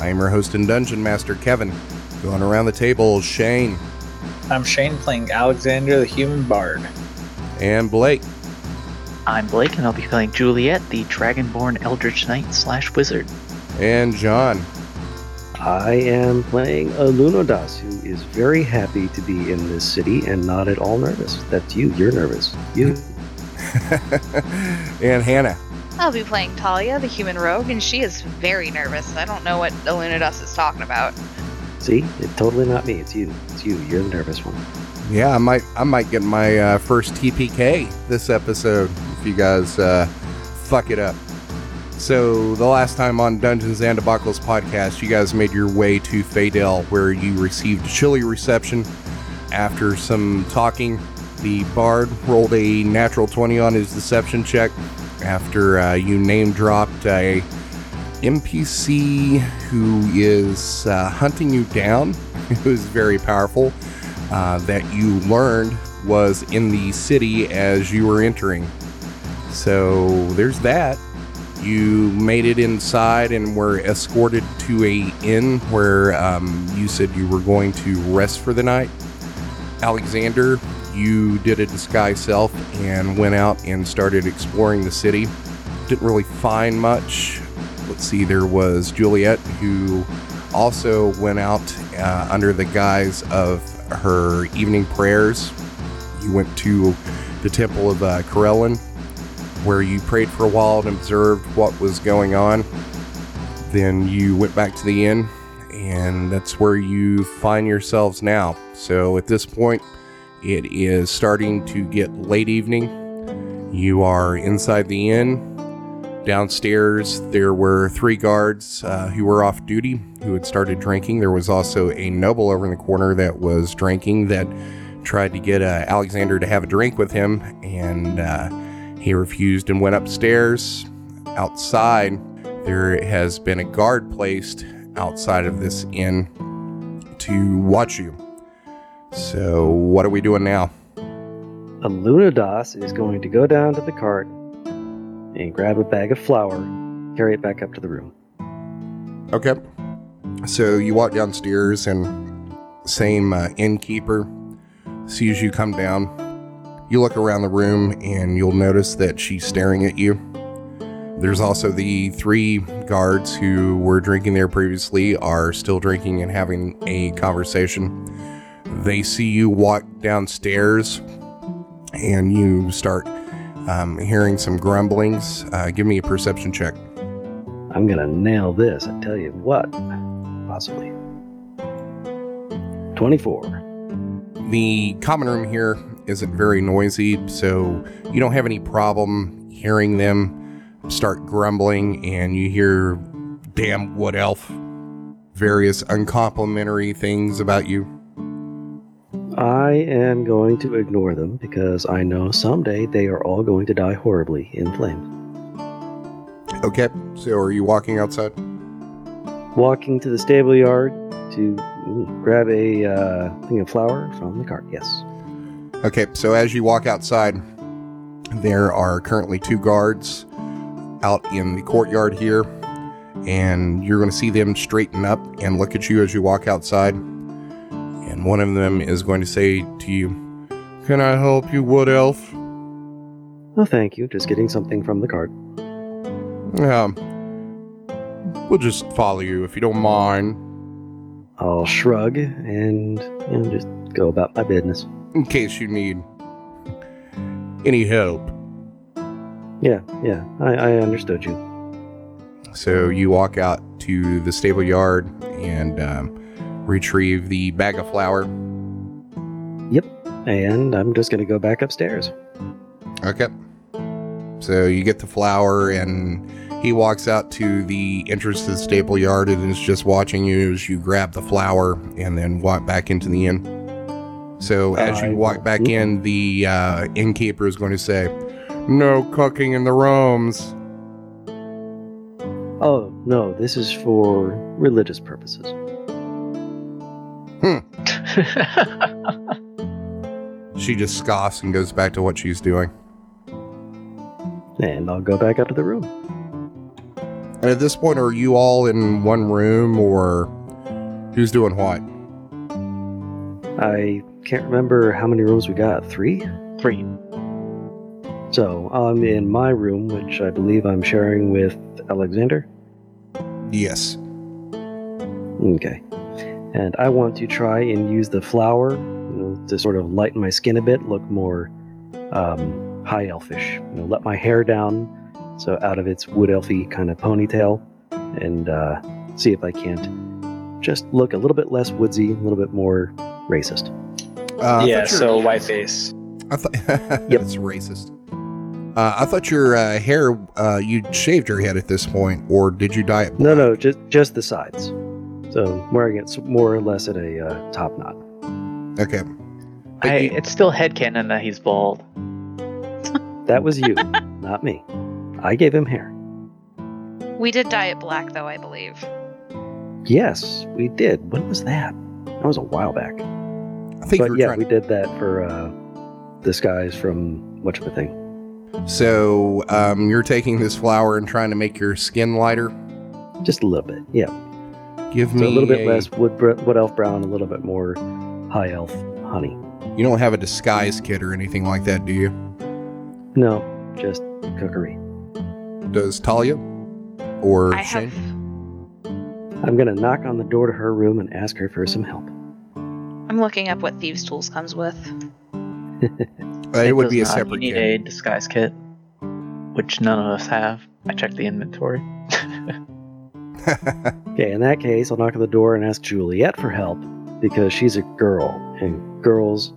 I am your host and dungeon master, Kevin. Going around the table, Shane I'm Shane playing Alexander the Human Bard. and Blake. I'm Blake, and I'll be playing Juliet, the Dragonborn Eldritch Knight slash Wizard. and John. I am playing a Lunodas who is very happy to be in this city and not at all nervous. That's you. You're nervous. You. and Hannah. I'll be playing Talia, the human rogue, and she is very nervous. I don't know what Illuminatus is talking about. See, it's totally not me. It's you. It's you. You're the nervous one. Yeah, I might I might get my uh, first TPK this episode if you guys uh, fuck it up. So the last time on Dungeons and Debacles podcast, you guys made your way to Fadel, where you received a chilly reception. After some talking, the bard rolled a natural twenty on his deception check. After uh, you name dropped a NPC who is uh, hunting you down, who's very powerful uh, that you learned was in the city as you were entering. So there's that. You made it inside and were escorted to a inn where um, you said you were going to rest for the night. Alexander, you did a disguise self and went out and started exploring the city. Didn't really find much. Let's see, there was Juliet who also went out uh, under the guise of her evening prayers. You went to the Temple of uh, where you prayed for a while and observed what was going on. Then you went back to the inn, and that's where you find yourselves now. So at this point, it is starting to get late evening. You are inside the inn. Downstairs, there were three guards uh, who were off duty who had started drinking. There was also a noble over in the corner that was drinking that tried to get uh, Alexander to have a drink with him, and uh, he refused and went upstairs. Outside, there has been a guard placed outside of this inn to watch you. So, what are we doing now? A Lunodas is going to go down to the cart and grab a bag of flour, carry it back up to the room. Okay. So you walk downstairs, and same uh, innkeeper sees you come down. You look around the room, and you'll notice that she's staring at you. There's also the three guards who were drinking there previously are still drinking and having a conversation. They see you walk downstairs, and you start um, hearing some grumblings. Uh, give me a perception check. I'm going to nail this. I tell you what. Possibly. 24. The common room here isn't very noisy, so you don't have any problem hearing them start grumbling, and you hear damn wood elf, various uncomplimentary things about you. I am going to ignore them because I know someday they are all going to die horribly in flames. Okay, so are you walking outside? Walking to the stable yard to ooh, grab a uh, thing of flour from the cart. Yes. Okay, so as you walk outside, there are currently two guards out in the courtyard here, and you're going to see them straighten up and look at you as you walk outside. And one of them is going to say to you, Can I help you, Wood Elf? Oh, thank you. Just getting something from the cart. Yeah. We'll just follow you if you don't mind, I'll shrug and you know just go about my business. in case you need any help. Yeah, yeah. I, I understood you. So you walk out to the stable yard and um, retrieve the bag of flour. Yep. And I'm just going to go back upstairs. Okay. So you get the flour, and he walks out to the entrance to the stable yard and is just watching you as you grab the flour and then walk back into the inn. So as I you walk back in, the uh, innkeeper is going to say, "No cooking in the rooms." Oh, no, this is for religious purposes. She just scoffs and goes back to what she's doing. And I'll go back up to the room. And at this point, are you all in one room, or who's doing what? I can't remember how many rooms we got. Three? Three. So I'm in my room, which I believe I'm sharing with Alexander. Yes. Okay. And I want to try and use the flower you know, to sort of lighten my skin a bit, look more um, high elfish. You know, let my hair down so out of its wood elfy kind of ponytail, and uh, see if I can't just look a little bit less woodsy, a little bit more racist. Uh, yeah, your- so white face. I thought that's racist. Uh, I thought your uh, hair, uh, you shaved your head at this point, or did you dye it? Black? No, no, just just the sides. So wearing it more or less at a uh, top knot. Okay. But I, you- it's still headcanon that he's bald. That was you, not me. I gave him hair. We did dye it black, though, I believe. Yes, we did. When was that? That was a while back. I think But yeah, trying. we did that for uh, this guy's from which of a thing. So um, you're taking this flour and trying to make your skin lighter. Just a little bit. Yeah. Give So me a little bit less wood, wood elf brown, a little bit more high elf honey. You don't have a disguise kit or anything like that, do you? No, just cookery. Does Talia or I Shane? have. I'm gonna knock on the door to her room and ask her for some help. I'm looking up what thieves' tools comes with. Uh, it would be a not. separate You need kit. a disguise kit, which none of us have. I checked the inventory. Okay, in that case, I'll knock on the door and ask Juliet for help because she's a girl and girls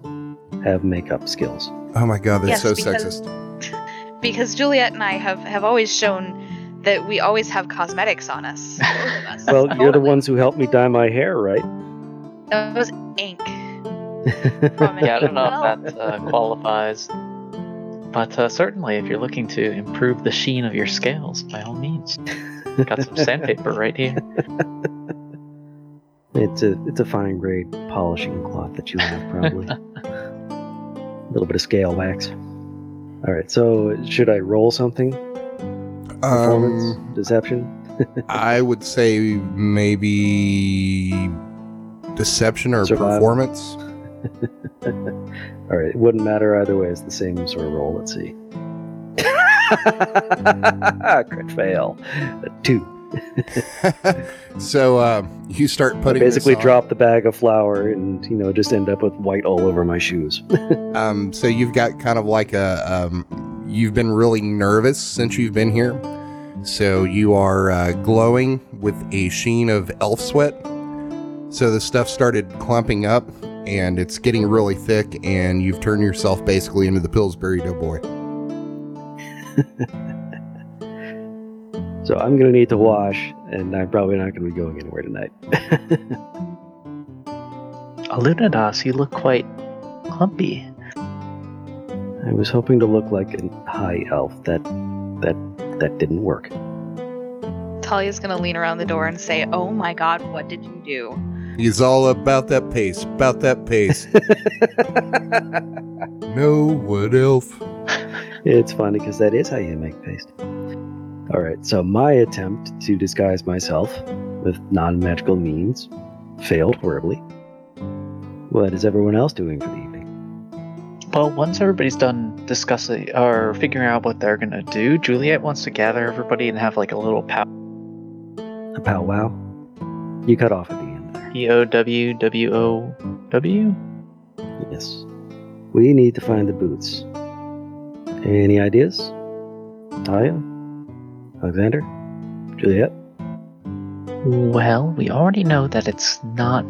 have makeup skills. oh my god, that's Yes, so because- sexist. Because Juliet and I have, have always shown that we always have cosmetics on us. both of us. Well, you're the ones who helped me dye my hair, right? That was ink. yeah, I don't know if that uh, qualifies. But uh, certainly, if you're looking to improve the sheen of your scales, by all means. Got some sandpaper right here. It's a it's a fine grade polishing cloth that you have probably. a little bit of scale wax. All right, so should I roll something? Performance, Um, deception. I would say maybe deception or Survival. performance. All right, it wouldn't matter either way. It's the same sort of roll. Let's see. Crit fail. Two. so uh, you start I putting this basically drop the bag of flour and you know just end up with white all over my shoes. Um, so you've got kind of like a um, you've been really nervous since you've been here. So you are uh, glowing with a sheen of elf sweat. So the stuff started clumping up, and it's getting really thick, and you've turned yourself basically into the Pillsbury Doughboy. so I'm gonna need to wash, and I'm probably not gonna be going anywhere tonight. Alunadas, you look quite clumpy. I was hoping to look like a high elf. That that that didn't work. Talia's gonna lean around the door and say, "Oh my God, what did you do?" He's all about that pace, about that pace. no, what elf? It's funny because that is how you make paste. All right, so my attempt to disguise myself with non-magical means failed horribly. What is everyone else doing for the evening? Well, once everybody's done discussing or figuring out what they're gonna do, Juliet wants to gather everybody and have like a little pow A powwow? You cut off at the end there. P O W W O W. Yes. We need to find the boots. Any ideas? Talia? Alexander? Juliet? Well, we already know that it's not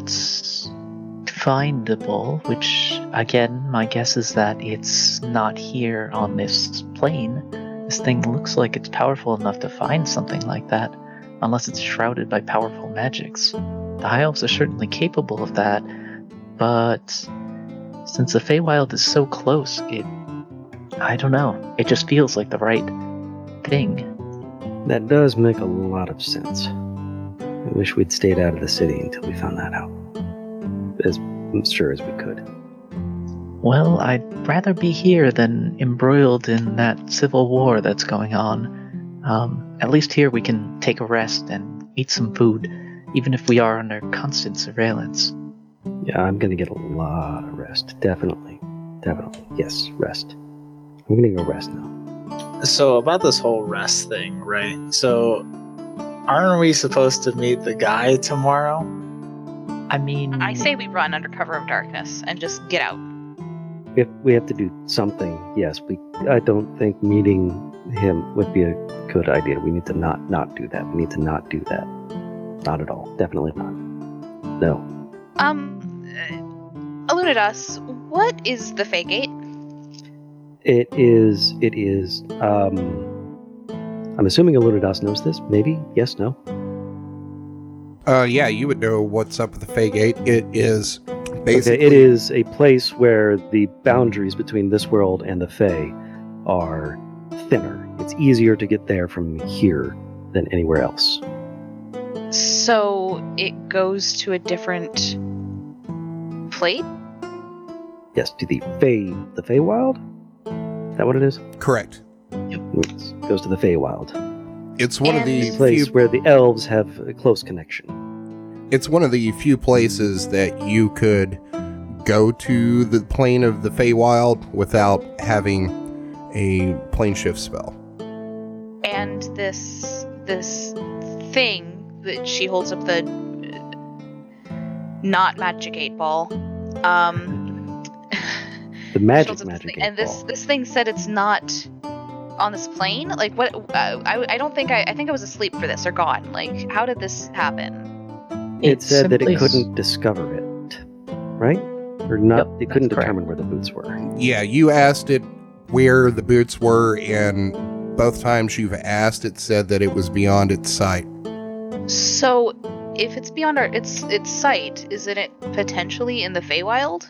findable, which, again, my guess is that it's not here on this plane. This thing looks like it's powerful enough to find something like that, unless it's shrouded by powerful magics. The High Elves are certainly capable of that, but since the Feywild is so close, it. I don't know. It just feels like the right thing. That does make a lot of sense. I wish we'd stayed out of the city until we found that out. As sure as we could. Well, I'd rather be here than embroiled in that civil war that's going on. Um, at least here we can take a rest and eat some food, even if we are under constant surveillance. Yeah, I'm gonna get a lot of rest. Definitely. Definitely. Yes, rest. I'm gonna go rest now. So about this whole rest thing, right? So aren't we supposed to meet the guy tomorrow? I mean, I say we run under cover of darkness and just get out. If we have to do something, yes, we I don't think meeting him would be a good idea. We need to not not do that. We need to not do that. Not at all. Definitely not. No. Um, uh, Illuminatus, what is the Fey Gate? It is it is um I'm assuming Illuminatus knows this. Maybe? Yes, no. Uh, yeah, you would know what's up with the Fey Gate. It is basically. Okay, it is a place where the boundaries between this world and the Fae are thinner. It's easier to get there from here than anywhere else. So it goes to a different plate? Yes, to the Fey, the Feywild. Is that what it is? Correct. It goes to the Feywild, It's one of the And- a place few. where the elves have a close connection. It's one of the few places that you could go to the plane of the Feywild without having a plane shift spell. And this this thing that she holds up the uh, not magic eight ball. Um The she magic this magic thing- and this this thing said it's not on this plane. Like what? Uh, I I don't think I I think I was asleep for this or gone. Like how did this happen? It said that it couldn't discover it, right? Or not? Yep, it couldn't that's correct. determine where the boots were. Yeah, you asked it where the boots were, and both times you've asked, it said that it was beyond its sight. So if it's beyond our its its sight, isn't it potentially in the Feywild?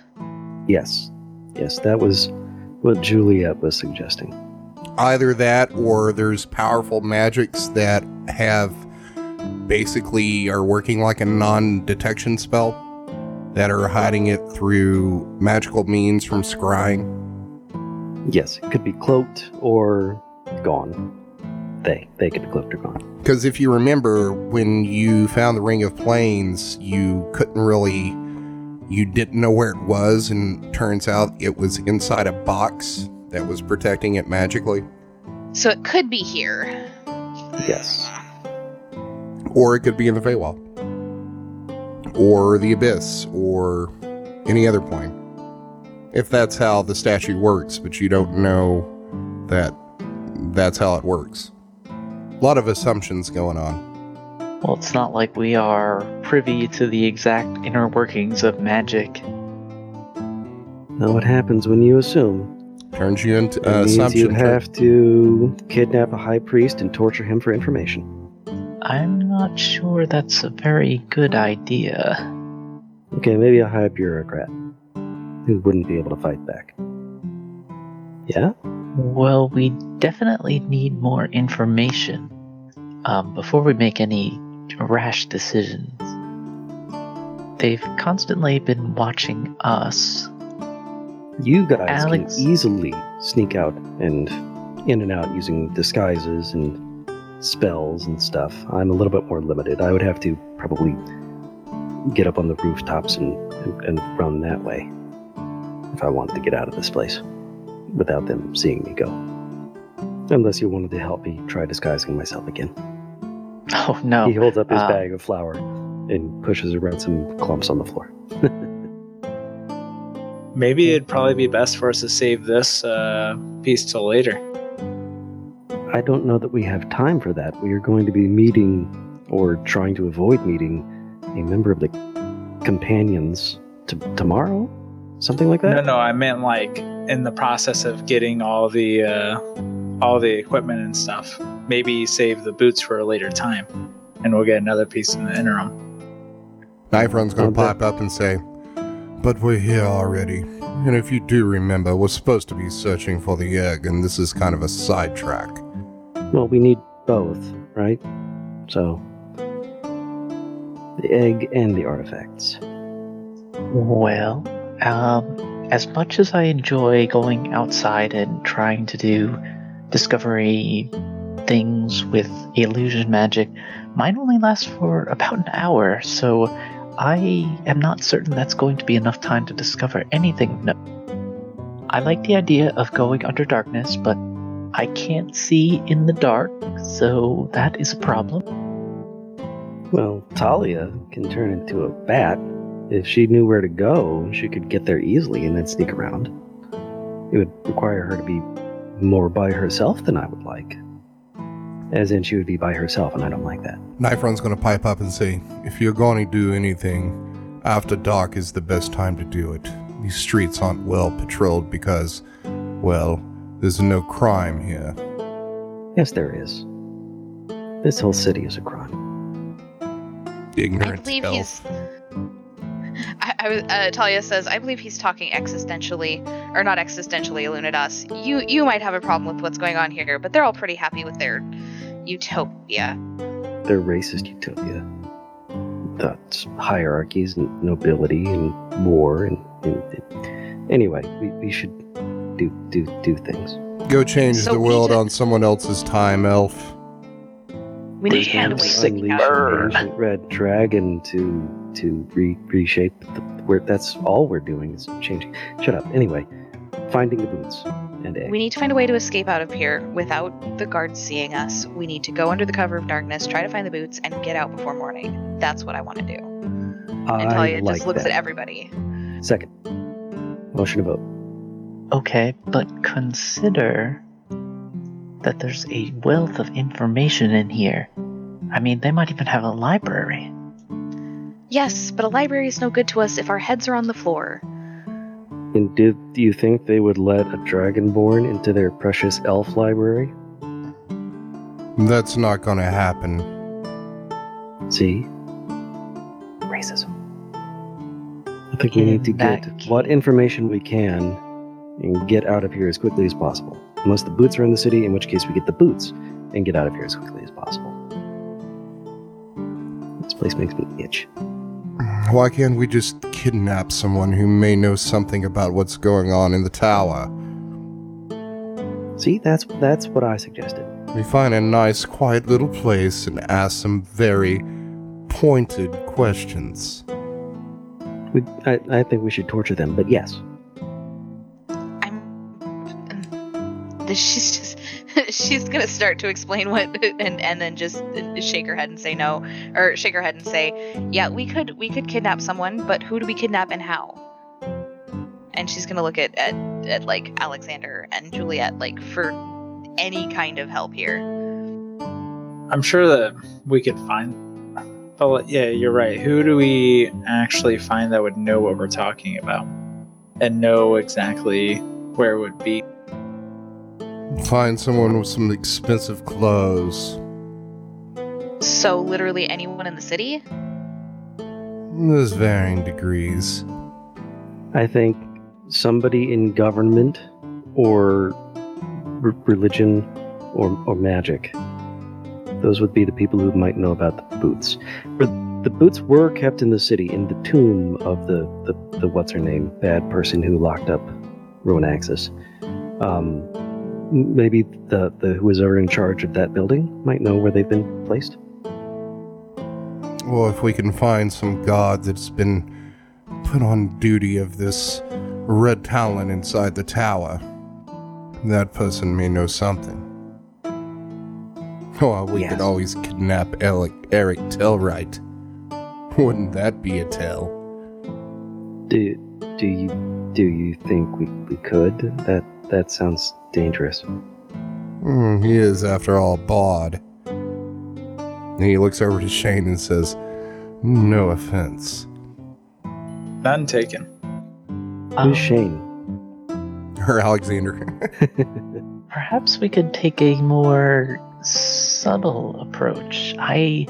Yes, yes, that was what Juliet was suggesting. Either that, or there's powerful magics that have basically are working like a non detection spell that are hiding it through magical means from scrying. Yes, it could be cloaked or gone. They, they could be cloaked or gone. Because if you remember, when you found the Ring of Planes, you couldn't really, you didn't know where it was, and turns out it was inside a box that was protecting it magically. So it could be here. Yes. Or it could be in the Feywild. Or the Abyss, or any other plane. If that's how the statue works, but you don't know that that's how it works. A lot of assumptions going on. Well, it's not like we are privy to the exact inner workings of magic. Now, what happens when you assume? Turns you into It uh, means you tree. have to kidnap a high priest and torture him for information. I'm not sure that's a very good idea. Okay, maybe a high bureaucrat who wouldn't be able to fight back. Yeah? Well, we definitely need more information um, before we make any rash decisions. They've constantly been watching us. You guys Alex- can easily sneak out and in and out using disguises and spells and stuff. I'm a little bit more limited. I would have to probably get up on the rooftops and, and, and run that way if I wanted to get out of this place without them seeing me go. Unless you wanted to help me try disguising myself again. Oh no! He holds up his uh, bag of flour and pushes around some clumps on the floor. Maybe it'd probably be best for us to save this uh, piece till later. I don't know that we have time for that. We are going to be meeting, or trying to avoid meeting, a member of the companions t- tomorrow? Something like that? No, no, I meant like in the process of getting all the uh, all the equipment and stuff. Maybe save the boots for a later time, and we'll get another piece in the interim. Knife Run's gonna Oh, but- up and say, But we're here already. And if you do remember, we're supposed to be searching for the egg, and this is kind of a sidetrack. Well, we need both, right? So, the egg and the artifacts. Well, um, as much as I enjoy going outside and trying to do discovery things with illusion magic, mine only lasts for about an hour, so I am not certain that's going to be enough time to discover anything note. I like the idea of going under darkness, but I can't see in the dark, so that is a problem. Well, Talia can turn into a bat. If she knew where to go, she could get there easily and then sneak around. It would require her to be more by herself than I would like. As in, she would be by herself, and I don't like that. Knife Run's gonna pipe up and say, If you're going to do anything, after dark is the best time to do it. These streets aren't well patrolled because, well, there's no crime here. Yes, there is. This whole city is a crime. Ignorant I believe elf. he's. I, I uh, Talia says, I believe he's talking existentially, or not existentially, Illuminatus. You you might have a problem with what's going on here, but they're all pretty happy with their utopia. Their racist utopia. That's hierarchies and nobility and war and, and- and- anyway, we, we should do do do things. Go change So the world on someone else's time, elf. We need to find a way to Sick get Unleash burn. ancient red dragon to to re- reshape the where that's all we're doing is changing. Shut up. Anyway, finding the boots and egg. We need to find a way to escape out of here without the guards seeing us. We need to go under the cover of darkness, try to find the boots, and get out before morning. That's what I want to do. And I Talia like just looks that. at everybody. Second. Motion to vote. Okay, but consider that there's a wealth of information in here. I mean, they might even have a library. Yes, but a library is no good to us if our heads are on the floor. And did do you think they would let a dragonborn into their precious elf library? That's not gonna happen. See? Racism. I think we need to get that what information we can and get out of here as quickly as possible. Unless the boots are in the city, in which case we get the boots and get out of here as quickly as possible. This place makes me itch. Mm, why can't we just kidnap someone who may know something about what's going on in the tower? See, that's that's what I suggested. We find a nice, quiet little place and ask some very pointed questions. We, I, I think we should torture them, but yes. She's just. She's gonna start to explain what, and and then just shake her head and say no, or shake her head and say, yeah, we could we could kidnap someone, but who do we kidnap and how? And she's gonna look at at, at like Alexander and Juliet like for any kind of help here. I'm sure that we could find. But yeah, you're right. Who do we actually find that would know what we're talking about and know exactly where it would be? Find someone with some expensive clothes. So literally anyone in the city. There's varying degrees. I think somebody in government or r- religion or, or magic. Those would be the people who might know about the boots. For the boots were kept in the city in the tomb of the, the, the what's her name bad person who locked up Rowan Axis. Um, m- maybe the, the who was ever in charge of that building might know where they've been placed. Well, if we can find some god that's been put on duty of this red talon inside the tower, that person may know something. Well, we Yes. could always kidnap Eric, Eric Tellright. Wouldn't that be a tell? Do do you do you think we, we could? That that sounds dangerous. Hmm, he is, after all, bard. And he looks over to Shane and says, No offense. None taken. Um, Who's Shane? Or Alexander. Perhaps we could take a more subtle approach. I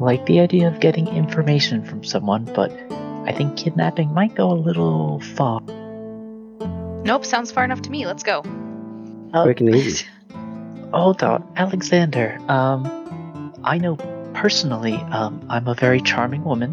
like the idea of getting information from someone, but I think kidnapping might go a little far. Nope, sounds far enough to me. Let's go. Uh, Quick and easy. Hold on, Alexander. Um, I know personally, um, I'm a very charming woman,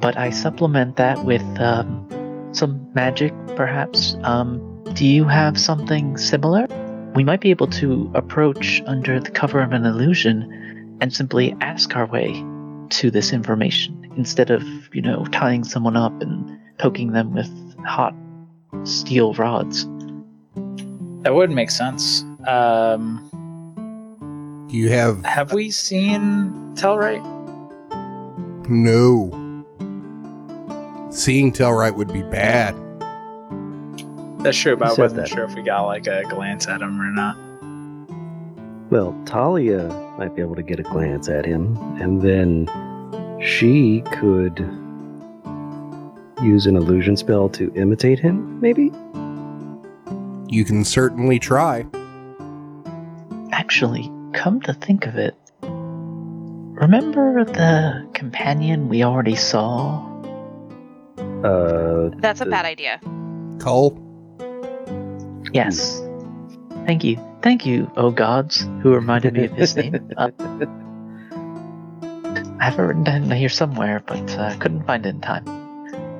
but I supplement that with um, some magic, perhaps. Um, do you have something similar? We might be able to approach under the cover of an illusion and simply ask our way to this information instead of, you know, tying someone up and poking them with hot steel rods. That would make sense. Um, Do you have have we seen Tellright? no? Seeing Tellright would be bad. That's true, but I wasn't that? sure if we got like a glance at him or not. Well, Talia might be able to get a glance at him, and then she could use an illusion spell to imitate him, maybe? You can certainly try. Actually, come to think of it, remember the companion we already saw? Uh, That's a The- bad idea. Cole, Yes. Thank you. Thank you, oh gods, who reminded me of his name. Uh, I have it written down here somewhere, but uh, couldn't find it in time.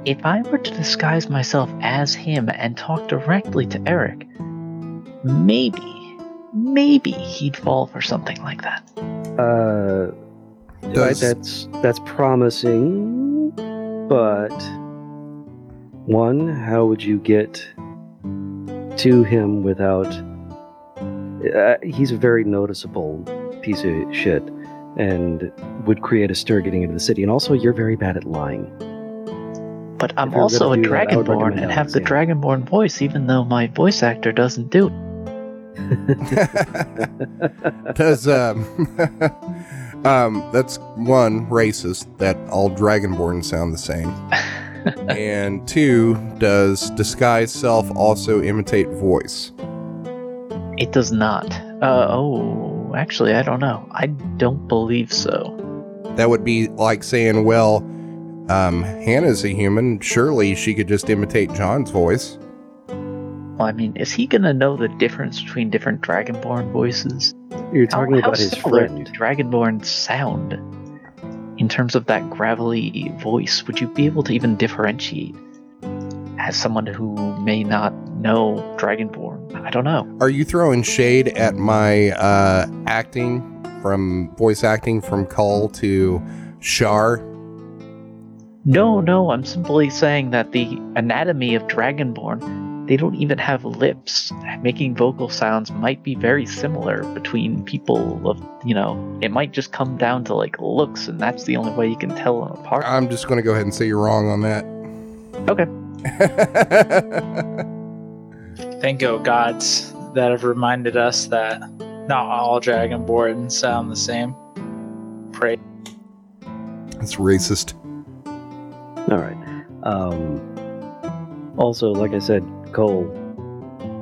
If I were to disguise myself as him and talk directly to Eric, maybe, maybe he'd fall for something like that. uh, right, that's that's promising, but one, how would you get to him without? Uh, he's a very noticeable piece of shit, and would create a stir getting into the city. And also, you're very bad at lying. But I'm also a gonna do that, I would dragonborn and have the Alexander. dragonborn voice, even though my voice actor doesn't do it. does um, um, that's one racist that all dragonborn sound the same, and two, does disguise self also imitate voice? It does not. Uh, oh, actually, I don't know. I don't believe so. That would be like saying, well, um, Hannah's a human. Surely she could just imitate John's voice. Well, I mean, is he gonna know the difference between different Dragonborn voices? You're talking how about his friend. do Dragonborn sound in terms of that gravelly voice. Would you be able to even differentiate as someone who may not know Dragonborn? I don't know. Are you throwing shade at my uh, acting from voice acting from Cull to Shar? No, no, I'm simply saying that the anatomy of Dragonborn, they don't even have lips. Making vocal sounds might be very similar between people of, you know, it might just come down to like looks, and that's the only way you can tell them apart. I'm just going to go ahead and say you're wrong on that. Okay. Thank you, gods, that have reminded us that not all Dragonborn sound the same. Pray. That's racist. All right. Um, also, like I said, Cole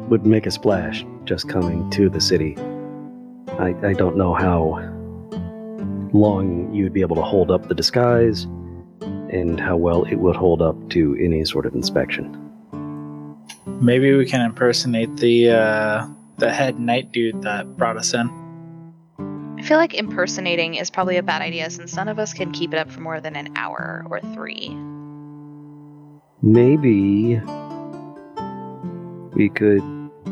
would make a splash just coming to the city. I, I don't know how long you would be able to hold up the disguise and how well it would hold up to any sort of inspection. Maybe we can impersonate the uh, the head knight dude that brought us in. I feel like impersonating is probably a bad idea since none of us can keep it up for more than an hour or three. Maybe we could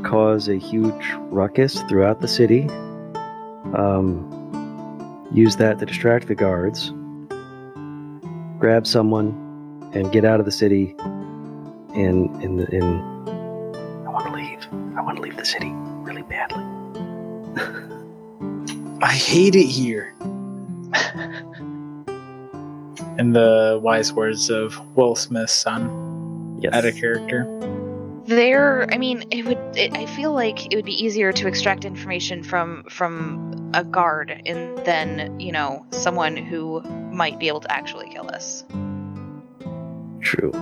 cause a huge ruckus throughout the city. Um, use that to distract the guards. Grab someone and get out of the city. And in the in, I want to leave. I want to leave the city really badly. I hate it here. In the wise words of Will Smith's son, Yes. out of character. there i mean it would it, i feel like it would be easier to extract information from from a guard and then you know someone who might be able to actually kill us True.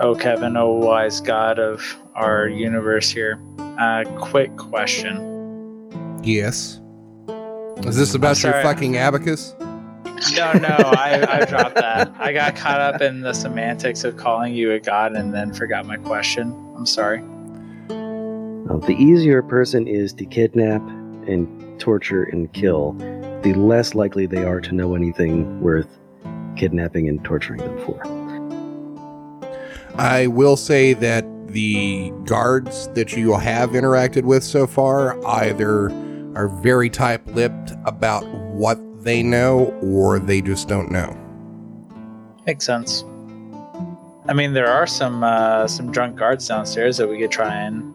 Oh, Kevin, oh wise god of our universe here. Uh, quick question. Yes. Is this about your sorry. fucking abacus? No, no, I, I dropped that. I got caught up in the semantics of calling you a god and then forgot my question. I'm sorry. Now, the easier a person is to kidnap and torture and kill, the less likely they are to know anything worth kidnapping and torturing them for. I will say that the guards that you have interacted with so far either are very tight lipped about what they know or they just don't know. Makes sense. I mean, there are some uh, some drunk guards downstairs that we could try and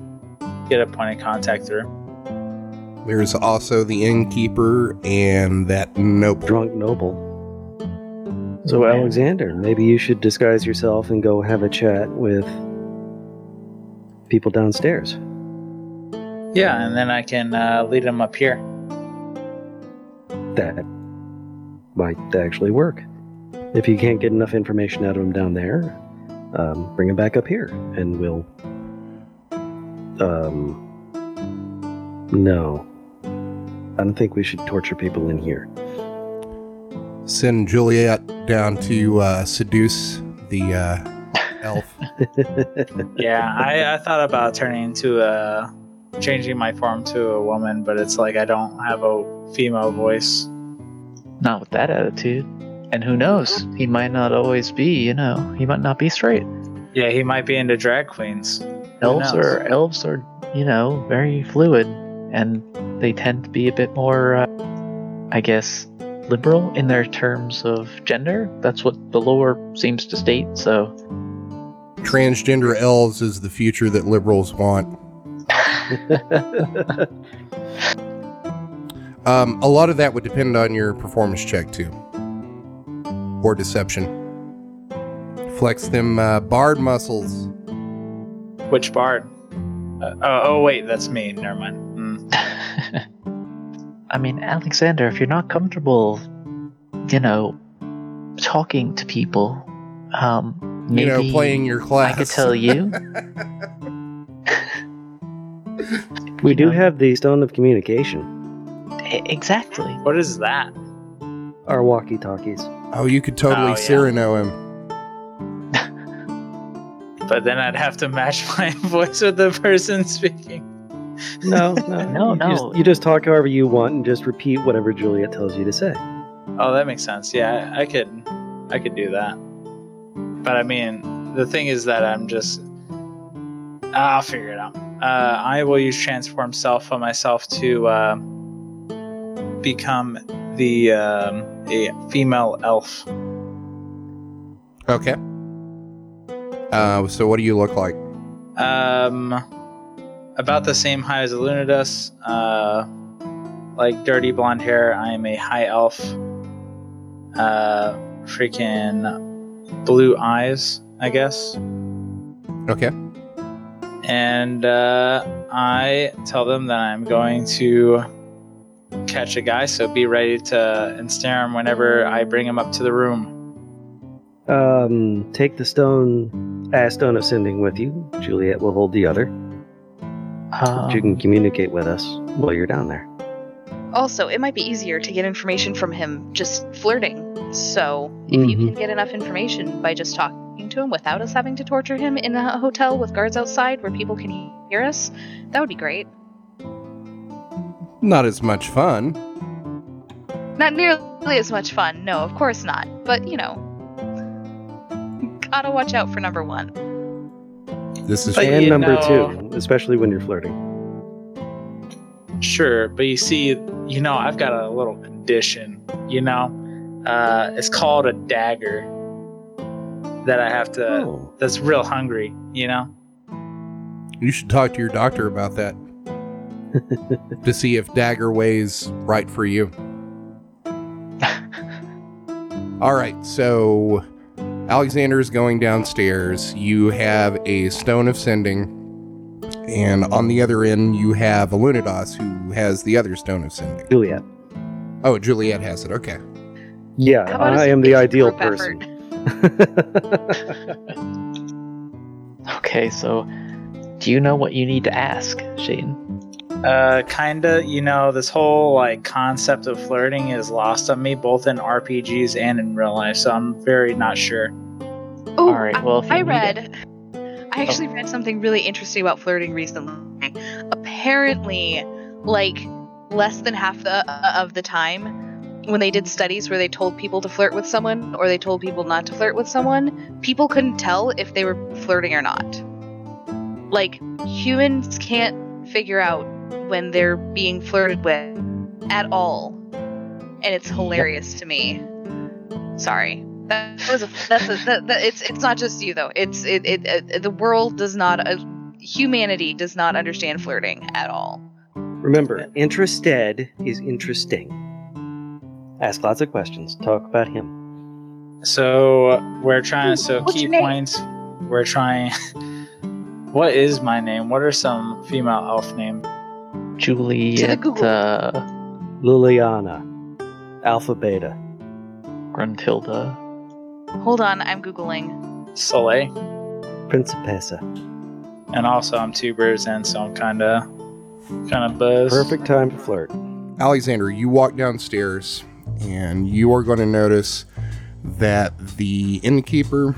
get a point of contact through. There's also the innkeeper and that noble. Drunk noble. So, Alexander, maybe you should disguise yourself and go have a chat with people downstairs. Yeah, and then I can uh, lead them up here. That might actually work. If you can't get enough information out of them down there, um, bring them back up here, and we'll. Um. No. I don't think we should torture people in here. Send Juliet down to uh, seduce the uh, elf. Yeah, I, I thought about turning into a changing my form to a woman, but it's like I don't have a female voice. Not with that attitude. And who knows? He might not always be, you know, he might not be straight. Yeah, he might be into drag queens. Elves are elves are, you know, very fluid and they tend to be a bit more uh, I guess liberal in their terms of gender. That's what the lore seems to state. So, Transgender elves is the future that liberals want. Um, a lot of that would depend on your performance check too, or deception. Flex them uh, bard muscles. Which bard? Uh, oh, oh, wait, that's me. Never mind. Mm. I mean, Alexander, if you're not comfortable, you know, talking to people, um, maybe you know, playing your class. I could tell you. we do have the Stone of Communication, exactly. What is that? our walkie talkies. Oh, you could totally Oh, yeah. Cyrano him. But then I'd have to match my voice with the person speaking. No, no, No, you no. Just, you just talk however you want and just repeat whatever Juliet tells you to say. Oh, that makes sense. Yeah, I, I could, I could do that. But I mean, the thing is that I'm just, I'll figure it out. Uh, I will use transform self on myself to uh, become the um, a female elf. Okay. Uh, so what do you look like? Um, about the same height as Illuminus. Uh, like dirty blonde hair. I am a high elf. Uh, freaking blue eyes, I guess. Okay. And uh, I tell them that I'm going to catch a guy, so be ready to ensnare him whenever I bring him up to the room. Um, take the stone, uh, stone of sending with you. Juliet will hold the other. Um, you can communicate with us while you're down there. Also, it might be easier to get information from him just flirting. So, if you Mhm. can get enough information by just talking to him without us having to torture him in a hotel with guards outside where people can hear us, that would be great. Not as much fun. Not nearly as much fun, no, of course not. But, you know, gotta watch out for number one. This is and number know- two, especially when you're flirting. Sure, but you see, you know, I've got a little condition, you know? Uh, it's called a dagger that I have to, Oh. that's real hungry, you know? You should talk to your doctor about that to see if dagger weighs right for you. All right, so Alexander is going downstairs. You have a stone of sending, and on the other end, you have Alunidas, who has the other stone of sending. Juliet. Oh, Juliet has it. Okay. Yeah, How about a I am the ideal person. Okay, so do you know what you need to ask, Shane? Uh, kinda. You know, this whole like concept of flirting is lost on me, both in RPGs and in real life. So I'm very not sure. Oh, All right, well, if I need read. I actually read something really interesting about flirting recently. Apparently, like less than half the, of the time, when they did studies where they told people to flirt with someone or they told people not to flirt with someone, people couldn't tell if they were flirting or not. Like humans can't figure out when they're being flirted with at all, and it's hilarious to me. Sorry. That was a, that's a, that, that, it's it's not just you though. It's it, it, it the world does not uh, humanity does not understand flirting at all. Remember, interested is interesting. Ask lots of questions. Talk about him. So we're trying. So What's key points. We're trying. what is my name? What are some female elf names? Juliet Google. uh, Liliana. Alpha Beta. Gruntilda. Hold on, I'm googling. Soleil. Principessa. And also, I'm two birds in, so I'm kind of, kind of buzzed. Perfect time to flirt. Alexander, you walk downstairs, and you are going to notice that the innkeeper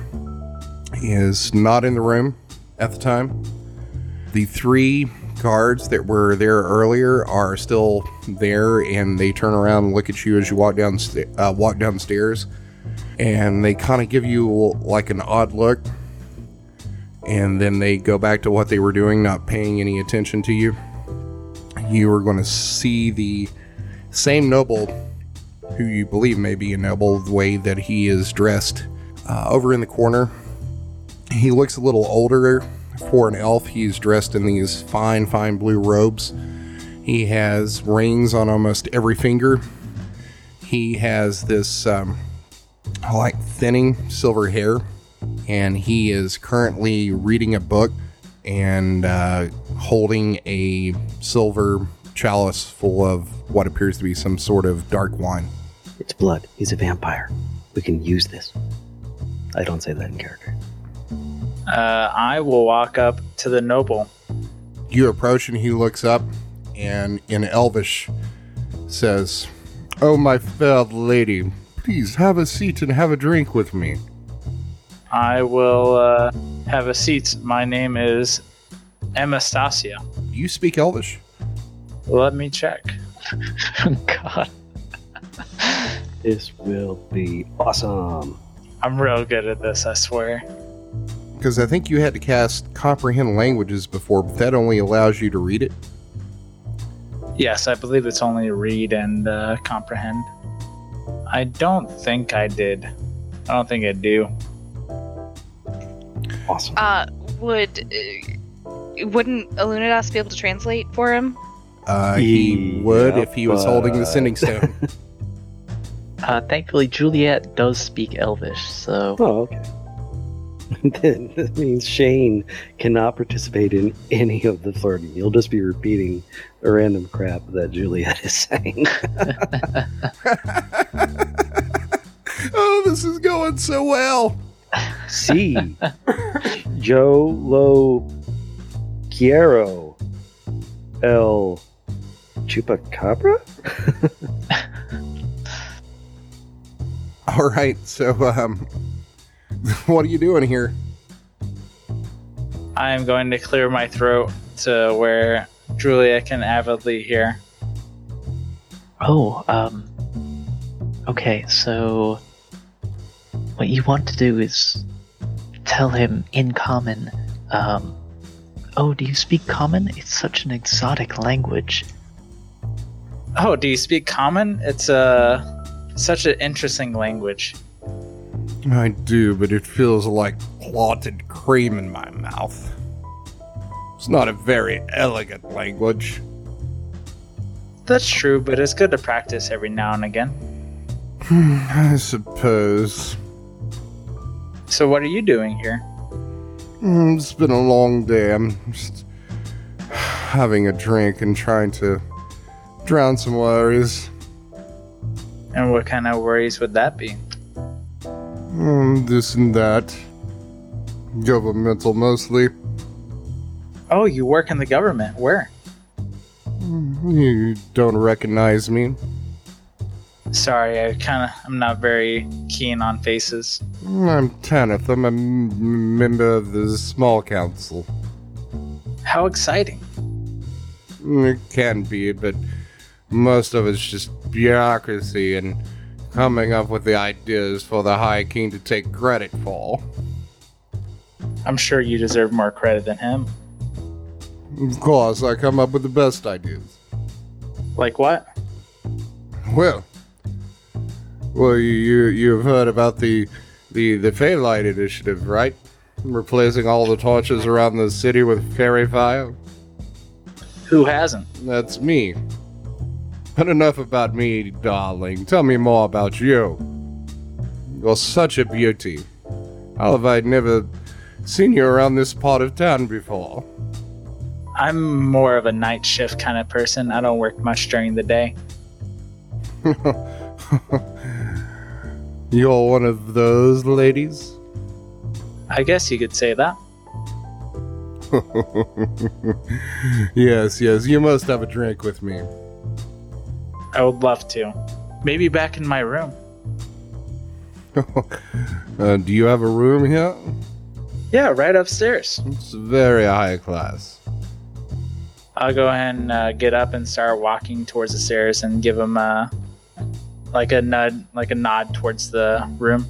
is not in the room at the time. The three guards that were there earlier are still there, and they turn around and look at you as you walk down uh, walk downstairs, and they kind of give you like an odd look, and then they go back to what they were doing, not paying any attention to you. You are going to see the same noble, who you believe may be a noble, the way that he is dressed, uh, over in the corner. He looks a little older for an elf. He's dressed in these fine, fine blue robes. He has rings on almost every finger. He has this um, like thinning silver hair, and he is currently reading a book and uh, holding a silver chalice full of what appears to be some sort of dark wine. It's blood. He's a vampire. We can use this. I don't say that in character. Uh, I will walk up to the noble. You approach and he looks up and in Elvish says, Oh, my fair lady, please have a seat and have a drink with me. I will uh, have a seat. My name is Anastasia. You speak Elvish? Let me check. God. This will be awesome. I'm real good at this, I swear. Because I think you had to cast Comprehend Languages before, but that only allows you to read it. Yes, I believe it's only read and uh, comprehend. I don't think I did. I don't think I do. Awesome. Uh, would uh, wouldn't Illuminatus be able to translate for him? Uh, he Yeah, would if he was holding the sending stone. Uh, thankfully, Juliet does speak Elvish, so Oh, okay. then that means Shane cannot participate in any of the flirting. You'll just be repeating the random crap that Juliet is saying. oh, this is going so well. C. Joe Lo Quiero El Chupacabra? All right, so um, what are you doing here? I am going to clear my throat to where Julia can avidly hear. Oh, um. Okay, so. What you want to do is tell him in common, um. Oh, do you speak common? It's such an exotic language. Oh, do you speak common? It's uh, such an interesting language. I do, but it feels like clotted cream in my mouth. It's not a very elegant language. That's true, but it's good to practice every now and again. I suppose. So what are you doing here? Mm, It's been a long day. I'm just having a drink and trying to drown some worries. And what kind of worries would that be? Mm, this and that. Governmental mostly. Oh, you work in the government. Where? Mm, You don't recognize me. Sorry, I kind of I'm not very keen on faces. I'm Tanith. I'm a m- member of the small council. How exciting. It can be, but most of it's just bureaucracy and coming up with the ideas for the High King to take credit for. I'm sure you deserve more credit than him. Of course, I come up with the best ideas. Like what? Well, well, you you you've heard about the the the Faylight initiative, right? Replacing all the torches around the city with fairy fire. Who hasn't? That's me. But enough about me, darling. Tell me more about you. You're such a beauty. How have I never seen you around this part of town before? I'm more of a night shift kind of person. I don't work much during the day. You're one of those ladies? I guess you could say that. yes, yes, you must have a drink with me. I would love to. Maybe back in my room. uh, do you have a room here? Yeah, right upstairs. It's very high class. I'll go ahead and uh, get up and start walking towards the stairs and give him a like a nod, like a nod towards the room.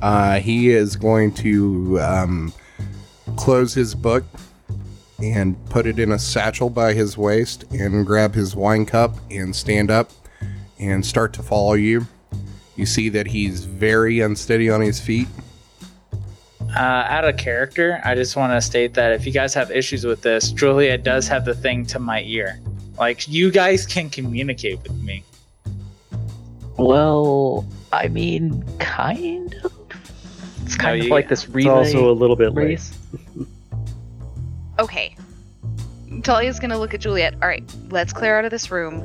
Uh, he is going to um, close his book and put it in a satchel by his waist and grab his wine cup and stand up and start to follow you. You see that he's very unsteady on his feet. Uh, out of character, I just want to state that if you guys have issues with this, Julia does have the thing to my ear. Like you guys can communicate with me. Well, I mean, kind of. It's kind of you- like this relay. It's also a little bit late. race. Okay. Talia's gonna look at Juliet. All right, let's clear out of this room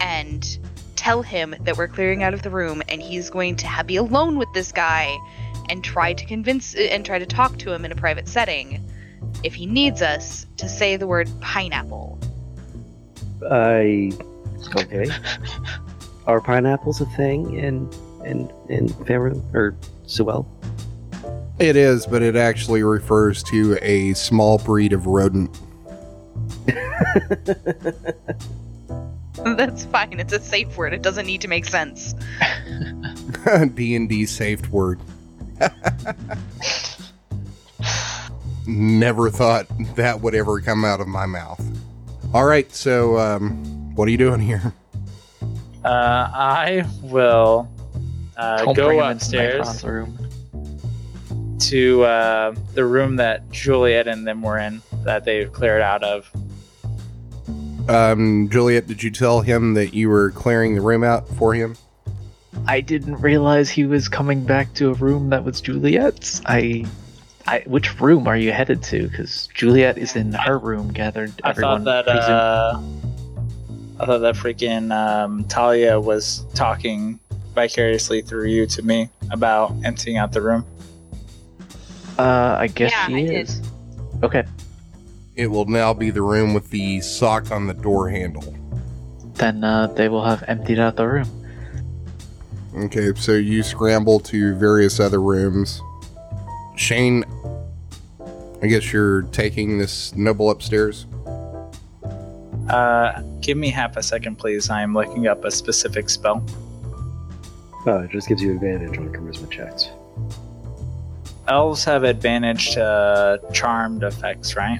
and tell him that we're clearing out of the room, and he's going to be alone with this guy and try to convince and try to talk to him in a private setting. If he needs us to say the word pineapple, I okay. Are pineapples a thing in in in Faerun or Sewell? It is, but it actually refers to a small breed of rodent. that's fine. It's a safe word. It doesn't need to make sense. D&D safe word. Never thought that would ever come out of my mouth. All right, so um, what are you doing here? Uh, I will uh, Don't bring go him into upstairs Micron's room. To uh, the room that Juliet and them were in that they've cleared out of. Um, Juliet, did you tell him that you were clearing the room out for him? I didn't realize he was coming back to a room that was Juliet's. I, I which room are you headed to? Because Juliet is in her room, gathered. I everyone thought that presume- uh, I thought that freaking um, Talia was talking vicariously through you to me about emptying out the room. Uh, I guess Yeah, she I did. is. Okay, It will now be the room with the sock on the door handle. then uh, they will have emptied out the room. Okay, so you scramble to various other rooms. Shane, I guess you're taking this noble upstairs. Uh, give me half a second, please. I'm looking up a specific spell. Uh, it just gives you advantage on charisma checks. Elves have advantage to charmed effects, right?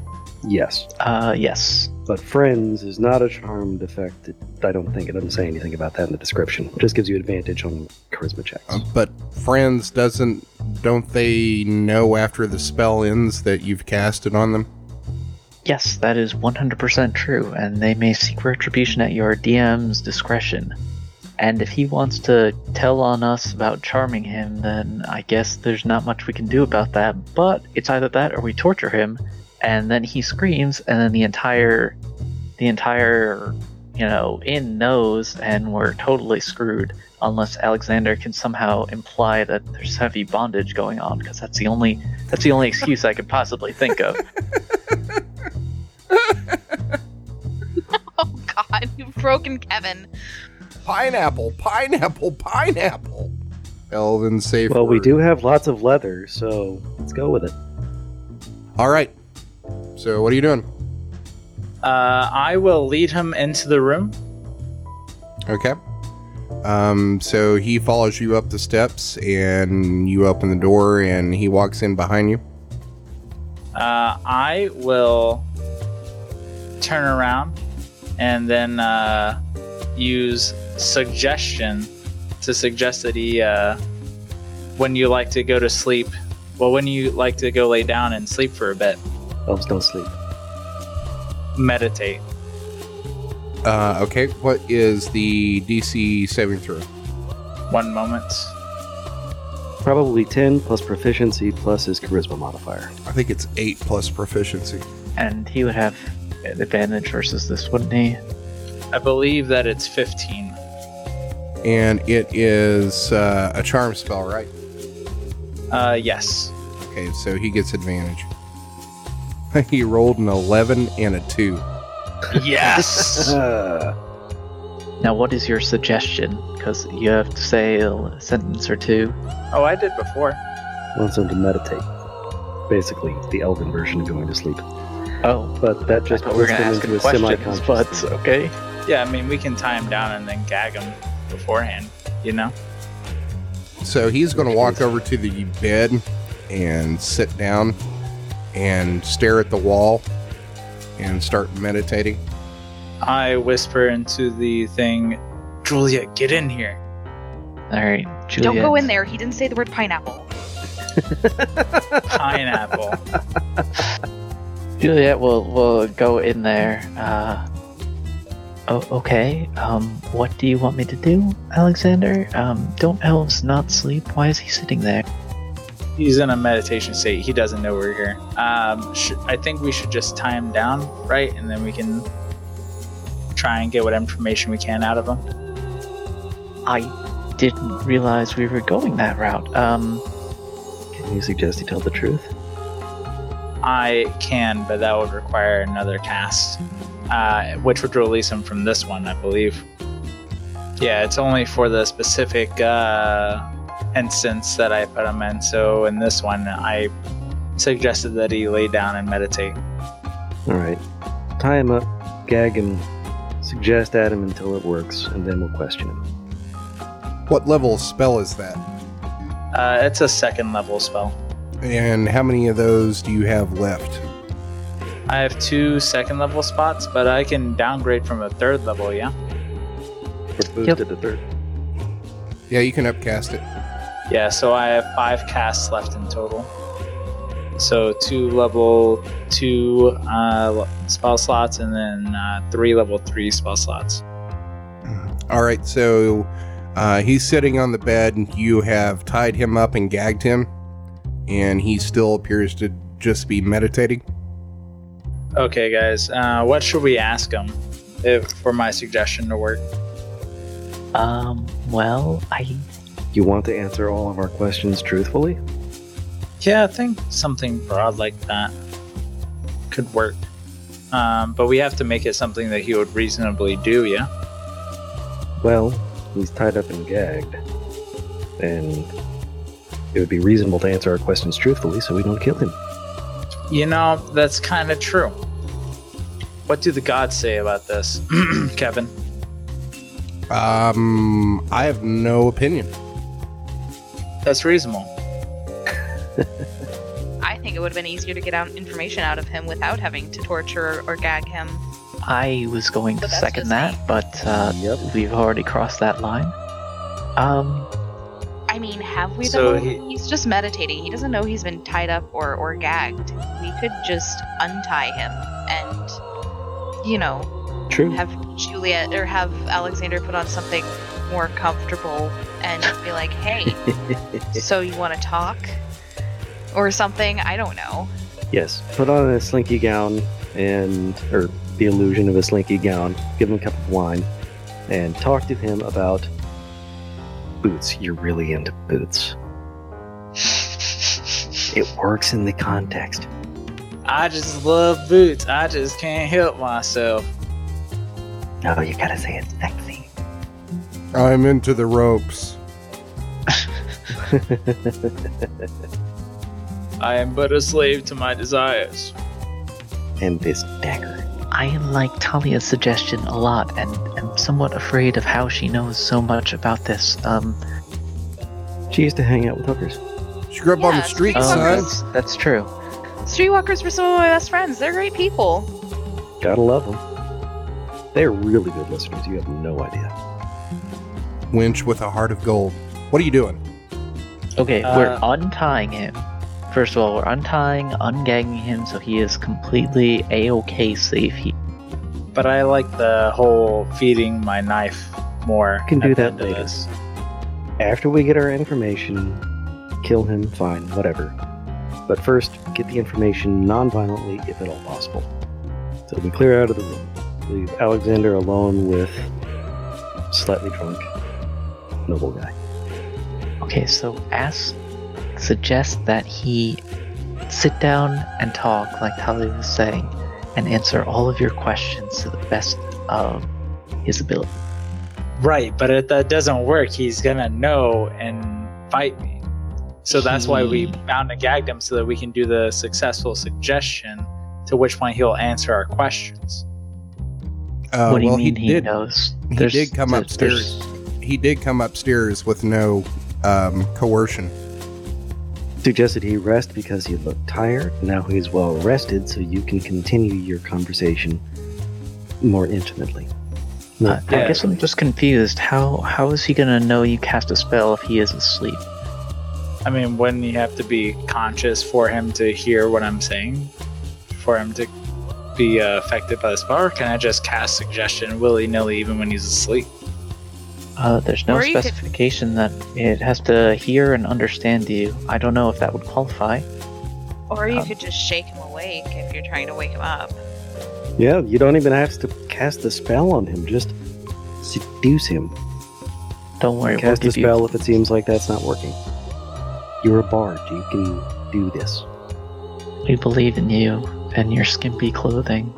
Yes, Uh, yes. but friends is not a charmed effect. It, I don't think it doesn't say anything about that in the description. It just gives you advantage on charisma checks. Uh, but friends doesn't don't they know after the spell ends that you've cast it on them? Yes, that is 100% true, and they may seek retribution at your DM's discretion. And if he wants to tell on us about charming him, then I guess there's not much we can do about that. But it's either that or we torture him, and then he screams, and then the entire, the entire, you know, inn knows, and we're totally screwed. Unless Alexander can somehow imply that there's heavy bondage going on, because that's the only that's the only excuse I could possibly think of. Oh God, you've broken Kevin. Pineapple, pineapple, pineapple. Elven safe. Well, we do have lots of leather, so let's go with it. All right. So what are you doing? Uh, I will lead him into the room. Okay. Um, so he follows you up the steps, and you open the door, and he walks in behind you. Uh, I will turn around and then uh, use suggestion to suggest that he, uh, when you like to go to sleep, well, when you like to go lay down and sleep for a bit, Elves don't sleep. meditate. Uh, okay. What is the DC saving throw? One moment. Probably 10 plus proficiency plus his charisma modifier. I think it's eight plus proficiency. And he would have an advantage versus this, wouldn't he? I believe that it's 15. And it is uh, a charm spell, right? Uh, yes. Okay, so he gets advantage. he rolled an 11 and a 2. Yes. Now, what is your suggestion? Because you have to say a sentence or two. oh, I did before. wants him to meditate. Basically, the elven version of going to sleep. Oh, But that just just we're puts gonna him ask into him a questions, but semi-conscious. okay. Yeah, I mean, we can tie him down and then gag him beforehand, you know? So he's going to walk over to the bed and sit down and stare at the wall and start meditating. I whisper into the thing, Julia, get in here. All right, Juliet. Don't go in there. He didn't say the word pineapple. Pineapple. Juliet will will go in there. Uh, oh, okay. Um, what do you want me to do, Alexander? Um, don't elves not sleep? Why is he sitting there? He's in a meditation state. He doesn't know we're here. Um, sh- I think we should just tie him down, right? And then we can try and get what information we can out of him. I didn't realize we were going that route. Um, Can you suggest he tell the truth? I can, but that would require another cast, uh, which would release him from this one, I believe. Yeah, it's only for the specific uh, instance that I put him in. So in this one, I suggested that he lay down and meditate. All right. Tie him up, gag him, suggest at him until it works, and then we'll question him. What level spell is that? Uh, it's a second level spell. And how many of those do you have left? I have two second level spots, but I can downgrade from a third level, yeah? Or boosted Yep. to third. Yeah, you can upcast it. Yeah, so I have five casts left in total. So two level two uh, spell slots, and then uh, three level three spell slots. All right, so uh, he's sitting on the bed, and you have tied him up and gagged him, and he still appears to just be meditating. Okay, guys, uh, what should we ask him if, for my suggestion to work? um, well, I You want to answer all of our questions truthfully? Yeah, I think something broad like that could work. Um, but we have to make it something that he would reasonably do, yeah? Well, he's tied up and gagged. And it would be reasonable to answer our questions truthfully so we don't kill him. You know, that's kind of true. What do the gods say about this, Kevin? Um, I have no opinion. That's reasonable. I think it would have been easier to get out information out of him without having to torture or, or gag him. I was going to But that's second that, me. but uh, Yep. we've already crossed that line. Um, I mean, have we So he- He's just meditating. He doesn't know he's been tied up or, or gagged. We could just untie him and, you know, True. have Juliet or have Alexander put on something more comfortable and be like, "Hey, so you want to talk?" or something. I don't know. yes, put on a slinky gown and, or the illusion of a slinky gown, give him a cup of wine, and talk to him about boots. You're really into boots. It works in the context. I just love boots. I just can't help myself. No, you gotta say it sexy. I'm into the ropes. I am but a slave to my desires. and this dagger. I like Talia's suggestion a lot and am somewhat afraid of how she knows so much about this. Um, She used to hang out with hookers. She grew up on the Yeah, street, street oh, son. that's, that's true. Streetwalkers were some of my best friends. They're great people. Gotta love them. They're really good listeners. You have no idea. Winch with a heart of gold. What are you doing? Okay, Uh, we're untying him. First of all, we're untying, ungagging him so he is completely a-okay safe. He, But I like the whole feeding my knife more. Can do that later. this. After we get our information, kill him, fine, whatever. But first, get the information non-violently if at all possible. So we clear out of the room. Leave Alexander alone with slightly drunk noble guy. okay, so ask, suggest that he sit down and talk like Talia was saying, and answer all of your questions to the best of his ability. Right, but if that doesn't work, he's gonna know and fight me. So that's why we bound and gagged him so that we can do the successful suggestion, to which point he'll answer our questions. Uh, what do you well, mean he he, did. knows? He There's- did come there's- upstairs. there's- He did come upstairs with no um, coercion. Suggested he rest because he looked tired. Now he's well rested, so you can continue your conversation more intimately. No, Uh, I guess I'm just confused. How how is he gonna know you cast a spell if he is asleep? I mean, wouldn't you have to be conscious for him to hear what I'm saying? For him to be uh, affected by the spell? Or can I just cast suggestion willy nilly even when he's asleep? Uh, there's no Or you could- specification that it has to hear and understand you. I don't know if that would qualify. Or you Um, could just shake him awake if you're trying to wake him up. Yeah, you don't even have to cast the spell on him. Just seduce him. Don't worry, we'll Cast a give you. spell if it seems like that's not working. You're a bard. You can do this. We believe in you and your skimpy clothing.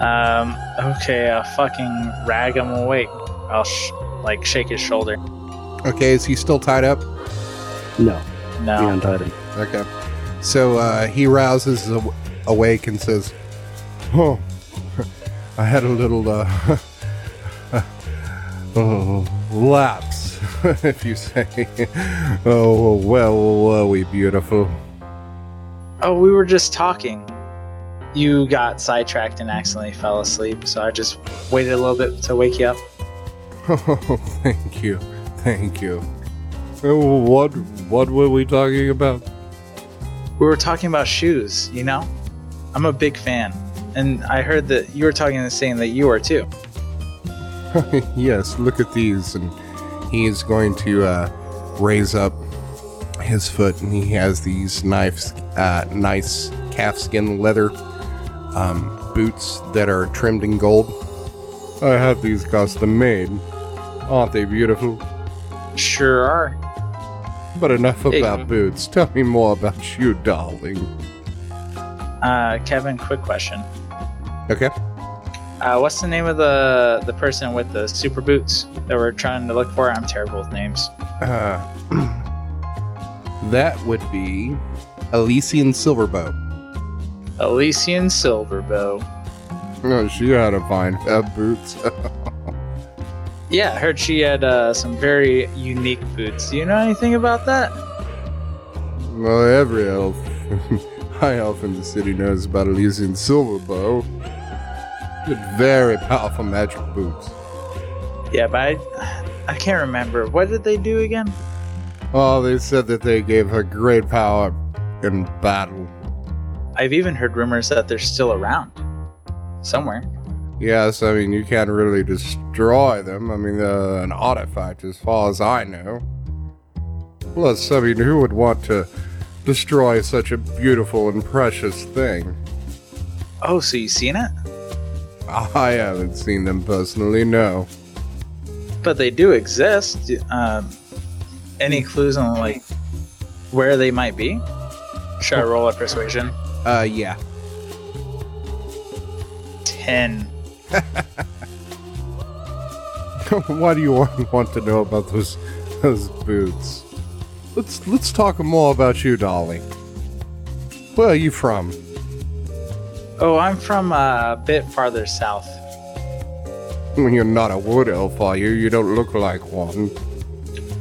Um, okay, I'll fucking rag him awake. I'll sh- like shake his shoulder. Okay, is he still tied up? No, No. we untied him. Okay. So uh, he rouses aw- awake and says, "Oh, I had a little uh, oh, lapse, if you say. Oh, well, were we beautiful? Oh, we were just talking. You got sidetracked and accidentally fell asleep, so I just waited a little bit to wake you up. Oh, thank you, thank you. What what were we talking about? We were talking about shoes, you know? I'm a big fan. And I heard that you were talking and saying that you are too. yes, look at these. And he is going to uh, raise up his foot, and he has these knives, uh, nice calfskin leather um, boots that are trimmed in gold. I have these custom made. Aren't they beautiful? Sure are. But enough Hey. about boots. Tell me more about you, darling. Uh, Kevin, quick question. Okay. Uh, what's the name of the the person with the super boots that we're trying to look for? I'm terrible with names. Uh, that would be Elysian Silverbow. Elysian Silverbow. Oh, she had to find uh, boots. Yeah, I heard she had uh, some very unique boots. Do you know anything about that? well, every elf, high elf in the city knows about Elysian Silverbow. Good, very powerful magic boots. Yeah, but I, I can't remember. What did they do again? Oh, they said that they gave her great power in battle. I've even heard rumors that they're still around somewhere. Yes, I mean, you can't really destroy them. I mean, they're an artifact as far as I know. Plus, I mean, who would want to destroy such a beautiful and precious thing? Oh, so you've seen it? I haven't seen them personally, no. But they do exist. Um, any clues on like where they might be? Should I roll a persuasion? Uh, yeah. Ten. Why do you want, to know about those those boots? Let's let's talk more about you, Dolly. Where are you from? Oh, I'm from uh, a bit farther south. You're not a wood elf, are you? You don't look like one.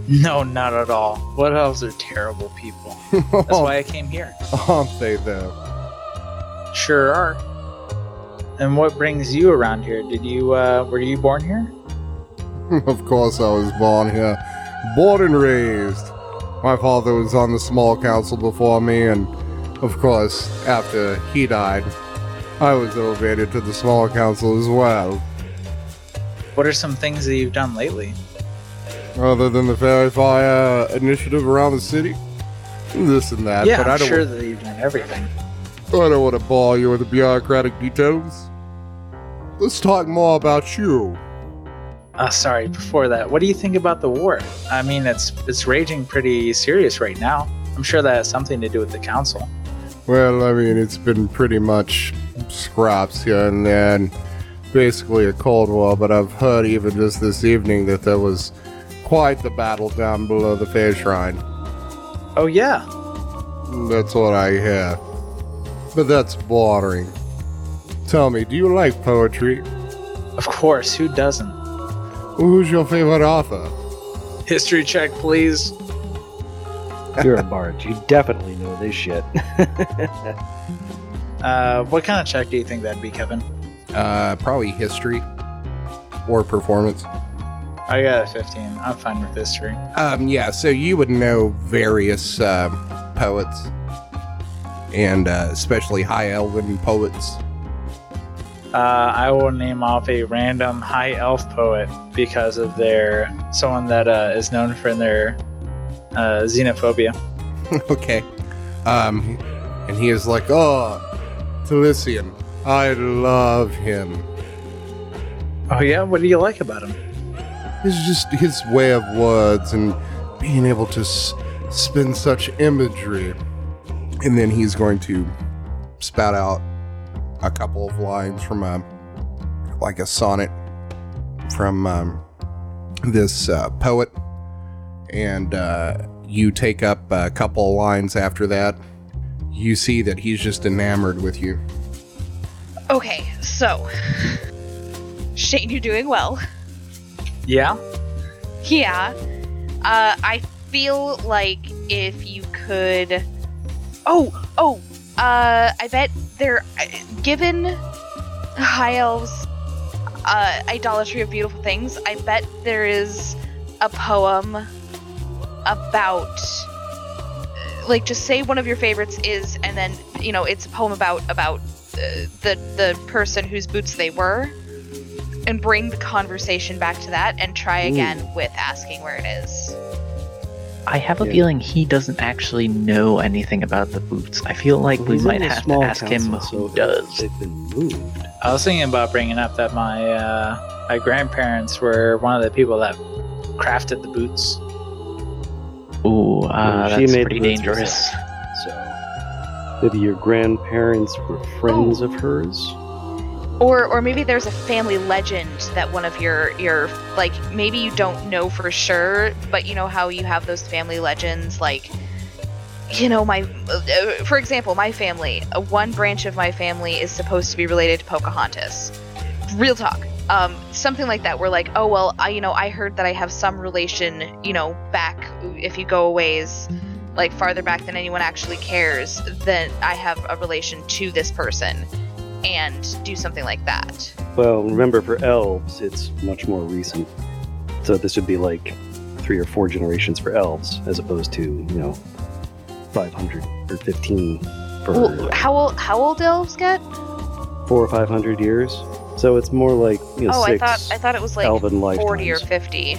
No, not at all. What elves are terrible people. That's why I came here. Aren't they, though? Sure are. And what brings you around here? Did you uh were you born here? of course, I was born here, born and raised. My father was on the small council before me, and of course, after he died, I was elevated to the small council as well. What are some things that you've done lately? Other than the Fairy Fire initiative around the city, this and that. yeah, but I'm I don't. sure that you've done everything. I don't want to bore you with the bureaucratic details. Let's talk more about you. Uh, sorry, before that, what do you think about the war? I mean, it's it's raging pretty serious right now. I'm sure that has something to do with the council. Well, I mean, it's been pretty much scraps here and there, and basically a Cold War, but I've heard even just this evening that there was quite the battle down below the Fair Shrine. Oh yeah, That's what I hear. But that's boring. Tell me, do you like poetry? of course. Who doesn't? Who's your favorite author? History check, please. You're a bard. You definitely know this shit. Uh, what kind of check do you think that'd be, Kevin? Uh, probably history or performance. I got a 15. I'm fine with history. Um, yeah, so you would know various um, poets, and uh, especially high elven poets. Uh, I will name off a random high elf poet because of their someone that uh, is known for their uh, xenophobia. okay. Um, and he is like, oh, Talisian, I love him. Oh yeah, what do you like about him? It's just his way of words and being able to s- spin such imagery. And then he's going to spout out a couple of lines from a like a sonnet from um, this uh, poet, and uh, you take up a couple of lines after that. You see that he's just enamored with you. Okay, so Shane, you're doing well. Yeah. Yeah. Uh, I feel like if you could. Oh, oh. Uh, I bet they're Given high elves' uh, idolatry of beautiful things, I bet there is a poem about. Like, just say one of your favorites is, and then you know it's a poem about about uh, the the person whose boots they were and bring the conversation back to that and try again with asking where it is. I have a Yeah. feeling he doesn't actually know anything about the boots. I feel like Well, we might have to small ask him who so does. They've been moved. I was thinking about bringing up that my uh, my grandparents were one of the people that crafted the boots. Ooh, uh, She that's made pretty the boots dangerous. So maybe your grandparents were friends of hers. Or or maybe there's a family legend that one of your your like maybe you don't know for sure, but you know how you have those family legends like you know my uh, for example, my family, uh, one branch of my family is supposed to be related to Pocahontas. Real talk. Um, something like that. Where like, oh well, I you know I heard that I have some relation, you know, back if you go a ways, like farther back than anyone actually cares, then I have a relation to this person, and do something like that. Well, remember for elves, it's much more recent. So this would be like three or four generations for elves, as opposed to you know, five hundred or fifteen for Well, how old how old elves get? four or five hundred years. So it's more like you know, oh, I thought I thought it was like elven 40 or 50.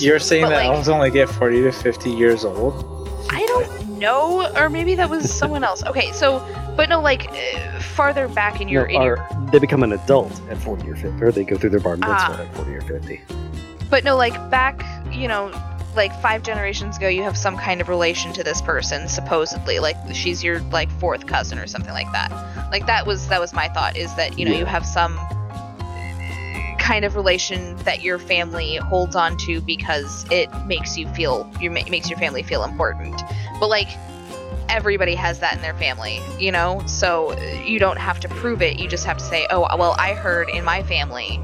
You're saying But, that like- elves only get 40 to 50 years old? I don't know, or maybe that was someone else. Okay, so, but no, like uh, farther back in your, No, in your they become an adult at 40 or 50, or they go through their bar mitzvah Ah. at 40 or 50. but no, like back, you know, like five generations ago, you have some kind of relation to this person, supposedly, like she's your like fourth cousin or something like that. Like that was that was my thought is that you know Yeah. you have some kind of relation that your family holds on to because it makes you feel you ma- makes your family feel important. But like everybody has that in their family, you know? So you don't have to prove it. You just have to say, "Oh, well, I heard in my family,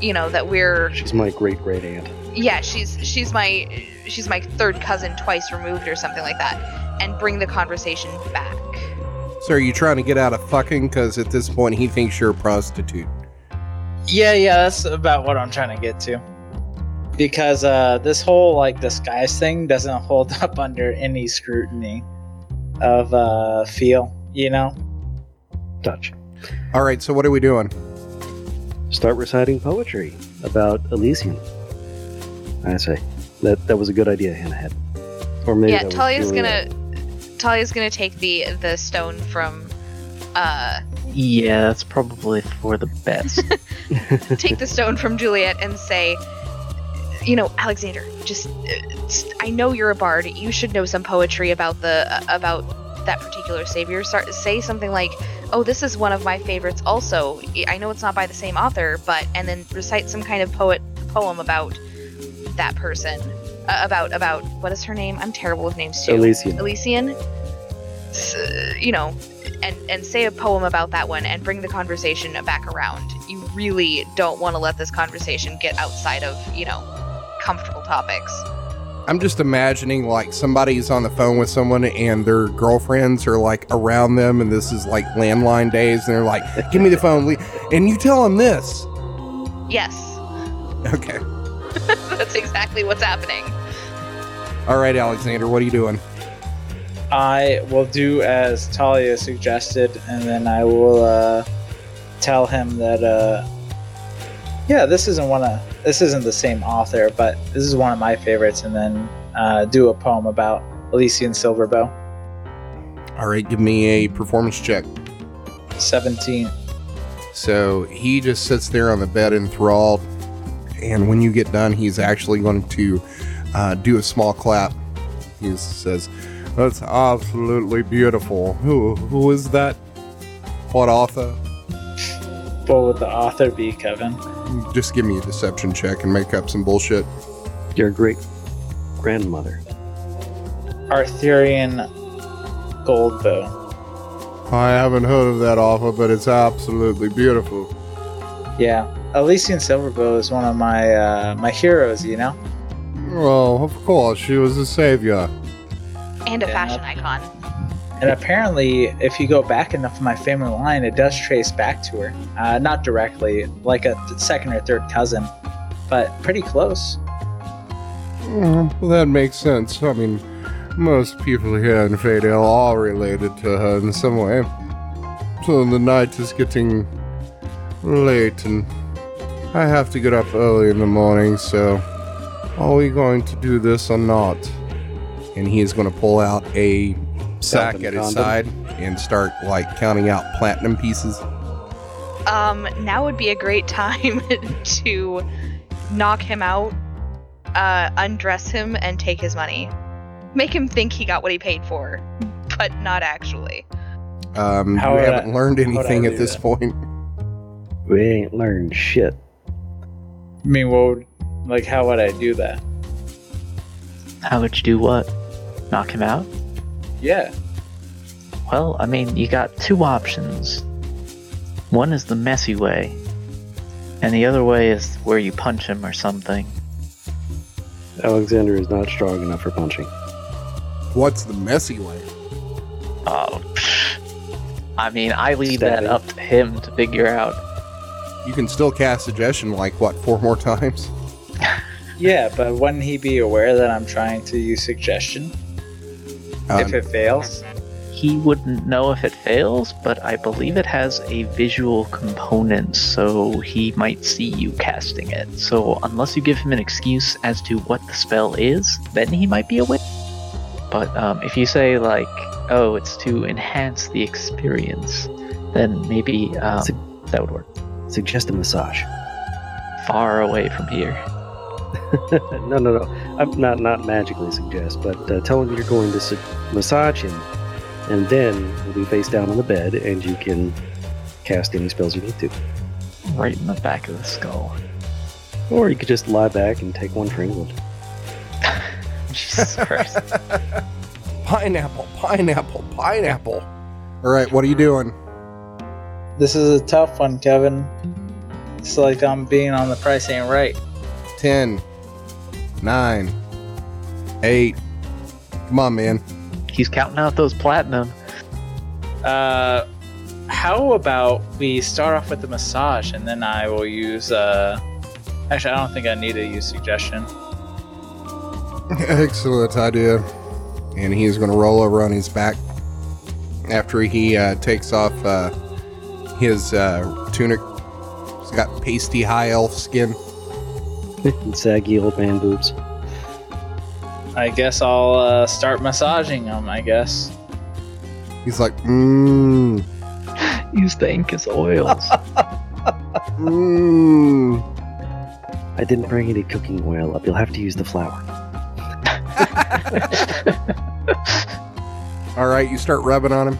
you know, that we're She's my great great aunt. yeah, she's she's my she's my third cousin twice removed or something like that." And bring the conversation back. So are you trying to get out of fucking? Because at this point he thinks you're a prostitute. Yeah, yeah, that's about what I'm trying to get to. Because uh, this whole like disguise thing doesn't hold up under any scrutiny of uh, feel, you know? Touch. All right. So what are we doing? Start reciting poetry about Elysium. I say that that was a good idea Hannah had. Or maybe yeah, that was Talia's Juliet. gonna Talia's gonna take the the stone from uh Yeah, that's probably for the best. take the stone from Juliet and say, you know, Alexander, just uh, I know you're a bard. You should know some poetry about the uh, about that particular savior. Start say something like, "Oh, this is one of my favorites." Also, I know it's not by the same author, but and then recite some kind of poet poem about that person. Uh, about about what is her name? I'm terrible with names too. Elysian. Elysian. S- you know, and and say a poem about that one and bring the conversation back around. You really don't want to let this conversation get outside of you know comfortable topics. I'm just imagining like somebody's on the phone with someone and their girlfriends are like around them, and this is like landline days, and they're like, "Give me the phone," le-" and you tell them this. Yes, Okay. that's exactly what's happening. All right, Alexander, what are you doing? I will do as Talia suggested, and then I will uh, tell him that, uh, yeah, this isn't one of this isn't the same author, but this is one of my favorites, and then uh, do a poem about Elysian Silverbow. All right, give me a performance check. Seventeen. So he just sits there on the bed enthralled, and when you get done, he's actually going to uh, do a small clap. He says, "That's absolutely beautiful. Who who is that? What author? What would the author be, Kevin? Just give me a deception check and make up some bullshit." Your great grandmother. Arthurian Goldbow. I haven't heard of that author, but it's absolutely beautiful. Yeah, Elysian Silverbow is one of my uh, my heroes. You know. Well, of course, she was a savior. And a fashion icon. And apparently, if you go back enough in my family line, it does trace back to her. Uh, not directly, like a th- second or third cousin, but pretty close. Mm, well, that makes sense. I mean, most people here in Fadale are related to her in some way. So the night is getting late, and I have to get up early in the morning, so are we going to do this or not? And he is going to pull out a sack at his condom. side and start, like, counting out platinum pieces. Um, now would be a great time to knock him out, uh, undress him, and take his money. Make him think he got what he paid for, but not actually. Um, How we haven't I- learned how would I anything at this that? point. We ain't learned shit. I mean, what would, like, how would I do that? How would you do what? Knock him out? Yeah. Well, I mean, you got two options. One is the messy way, and the other way is where you punch him or something. Alexander is not strong enough for punching. What's the messy way? Oh, psh. I mean, I leave that up to him to figure out. You can still cast suggestion like what four more times. Yeah, but wouldn't he be aware that I'm trying to use suggestion? Um, if it fails? he wouldn't know if it fails, but I believe it has a visual component, so he might see you casting it. So unless you give him an excuse as to what the spell is, then he might be a win. But um, if you say like, "Oh, it's to enhance the experience," then maybe um, Sig- that would work. Suggest a massage. Far away from here. no, no, no. I'm not not magically suggest, but uh, tell him you're going to su- massage him, and then he'll be face down on the bed, and you can cast any spells you need to. Right in the back of the skull. Or you could just lie back and take one for England. Jesus Christ. Pineapple, pineapple, pineapple. All right, what are you doing? This is a tough one, Kevin. It's like I'm being on the price ain't right. 10, 9, 8. Come on, man. He's counting out those platinum. Uh, how about we start off with the massage and then I will use. Uh, actually, I don't think I need to use suggestion. Excellent idea. And he's going to roll over on his back after he uh, takes off uh, his uh, tunic. He's got pasty high elf skin. And saggy old man boobs. I guess I'll uh, start massaging him. I guess. He's like, mmm, Use the Incas oils. mmm. I didn't bring any cooking oil up. You'll have to use the flour. All right, you start rubbing on him.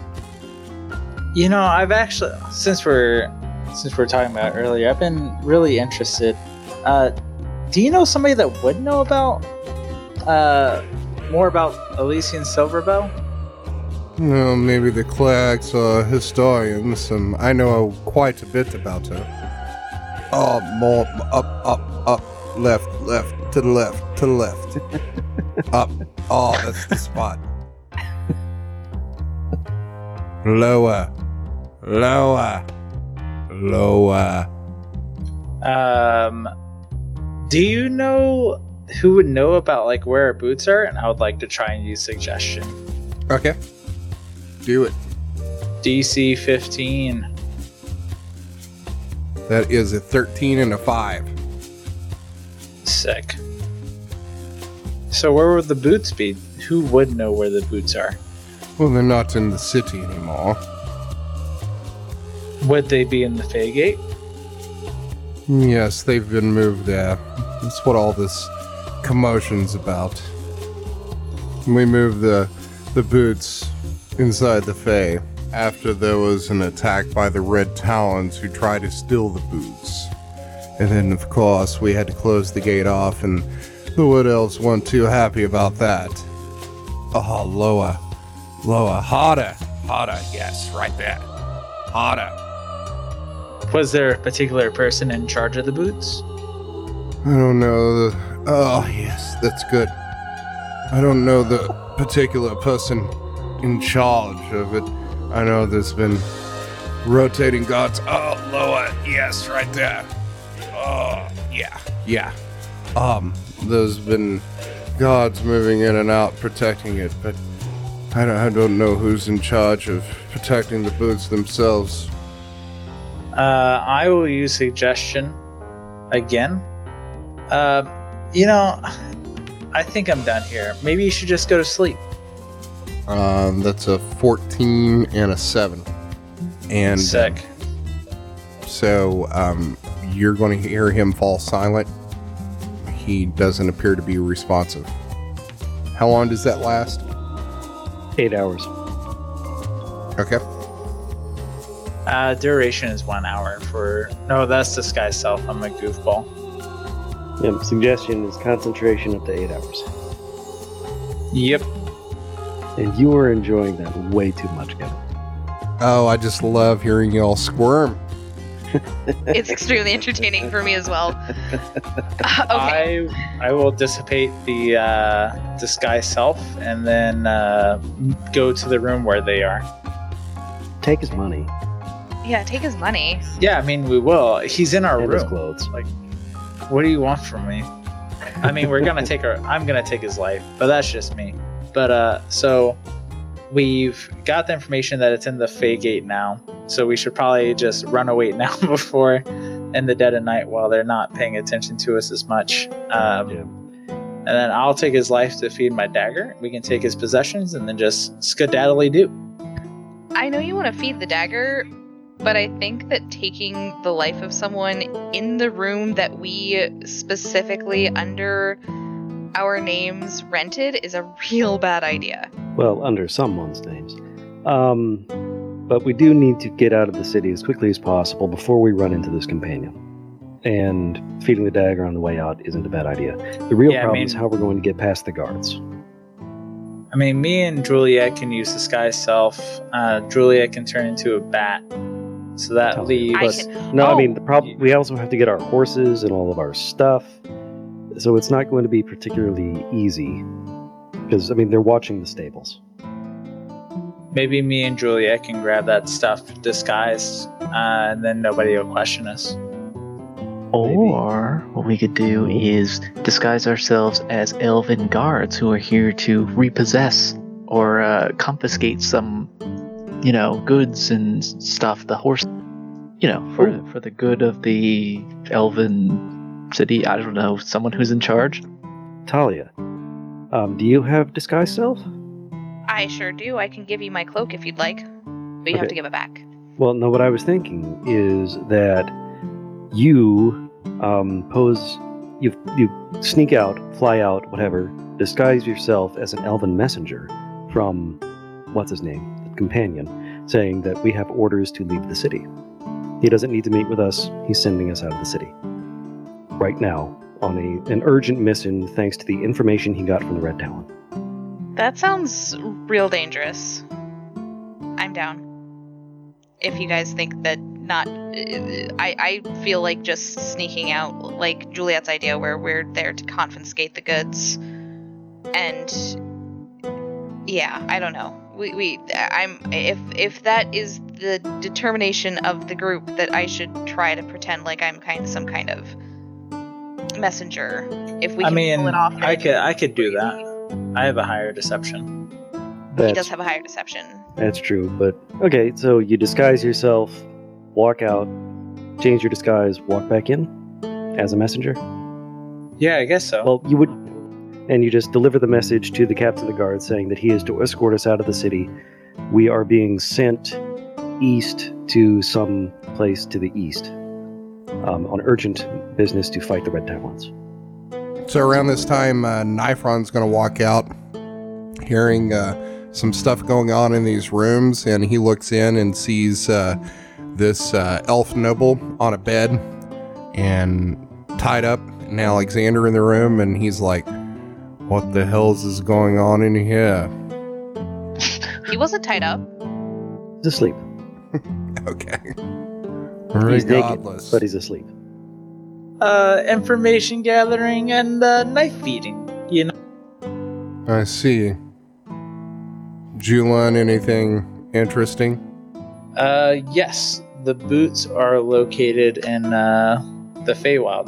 You know, I've actually since we're since we're talking about it earlier, I've been really interested. Uh, do you know somebody that would know about uh, more about Elysian Silverbell? Well, maybe the clerics or historians. Um, I know quite a bit about her. Oh, more up, up, up, left, left, to the left, to the left, up. Oh, that's the spot. Lower, lower, lower. Um, do you know who would know about like where our boots are? And I would like to try and use suggestion. Okay, do it. DC 15. That is a thirteen and a five. Sick. So where would the boots be? Who would know where the boots are? Well, they're not in the city anymore. Would they be in the Feygate? Yes, they've been moved there. That's what all this commotion's about. We moved the the boots inside the Fae after there was an attack by the Red Talons who tried to steal the boots. And then, of course, we had to close the gate off, and the Wood Elves weren't too happy about that. Oh, lower, lower, harder, harder. Yes, right there, harder. Was there a particular person in charge of the boots? I don't know the. Oh, yes, that's good. I don't know the particular person in charge of it. I know there's been rotating guards. Oh, lower. Yes, right there. Oh, yeah. Yeah. Um, there's been guards moving in and out protecting it, but I don't, I don't know who's in charge of protecting the boots themselves. Uh, I will use suggestion again. Uh, you know, I think I'm done here. Maybe you should just go to sleep. Um, that's a 14 and a 7. And Sick. So um, you're going to hear him fall silent. He doesn't appear to be responsive. How long does that last? Eight hours. Okay. Uh, duration is one hour for. No, that's disguise self. I'm a goofball. Yep. Suggestion is concentration up to eight hours. Yep. And you are enjoying that way too much, Kevin. Oh, I just love hearing y'all squirm. It's extremely entertaining for me as well. Uh, okay. I I will dissipate the uh, disguise self and then uh, go to the room where they are. Take his money Yeah, take his money. Yeah, I mean we will. He's in our and his room. clothes. What do you want from me? I mean, we're gonna take our. I'm gonna take his life, but that's just me. But uh, so we've got the information that it's in the Fey Gate now, so we should probably just run away now before in the dead of night while they're not paying attention to us as much. Um, Yeah. And then I'll take his life to feed my dagger. We can take his possessions and then just skedaddly do. I know you want to feed the dagger, but I think that taking the life of someone in the room that we specifically under our names rented is a real bad idea. Well, under someone's names. Um, but we do need to get out of the city as quickly as possible before we run into this companion. And feeding the dagger on the way out isn't a bad idea. The real Yeah, I problem is how we're going to get past the guards. I mean, me and Juliet can use disguise self. Uh, Juliet can turn into a bat. So that Tell me. I leaves. can. No, I Oh. mean the problem. We also have to get our horses and all of our stuff, so it's not going to be particularly easy. Because I mean, they're watching the stables. Maybe me and Juliet can grab that stuff disguised, uh, and then nobody will question us. Or what we could do is disguise ourselves as elven guards who are here to repossess or uh, confiscate some, you know, goods and stuff. The horse, you know, for Ooh. for the good of the elven city. I don't know, someone who's in charge. Talia, um, do you have disguise self? I sure do. I can give you my cloak if you'd like, but you have to give it back. Well, no. What I was thinking is that you um, pose, you you sneak out, fly out, whatever, disguise yourself as an elven messenger from what's his name, the companion, saying that we have orders to leave the city. He doesn't need to meet with us. He's sending us out of the city right now on a an urgent mission, thanks to the information he got from the Red Talon. That sounds real dangerous. I'm down. If you guys think that not, uh, I I feel like just sneaking out, like Juliet's idea, where we're there to confiscate the goods, and yeah, I don't know. We we I'm if if that is the determination of the group that I should try to pretend like I'm kind of some kind of messenger. If we I can mean, pull it off, I then could I could do that. I have a higher deception. He does have a higher deception. That's true, but okay, so you disguise yourself, walk out, change your disguise, walk back in as a messenger. Yeah, I guess so. Well, you would, and you just deliver the message to the captain of the guard saying that he is to escort us out of the city. We are being sent east to some place to the east um, on urgent business to fight the Red Talons. So around this time, uh, Nifron's going to walk out, hearing uh, some stuff going on in these rooms, and he looks in and sees uh, this uh, elf noble on a bed and tied up, and Alexander in the room, and he's like, "What the hell's is going on in here?" He wasn't tied up. He's asleep, Okay. He's naked, Regardless, but he's asleep. uh, information gathering and uh, knife feeding. You know. I see. Julian, anything interesting? Uh, yes, the boots are located in uh, the Feywild.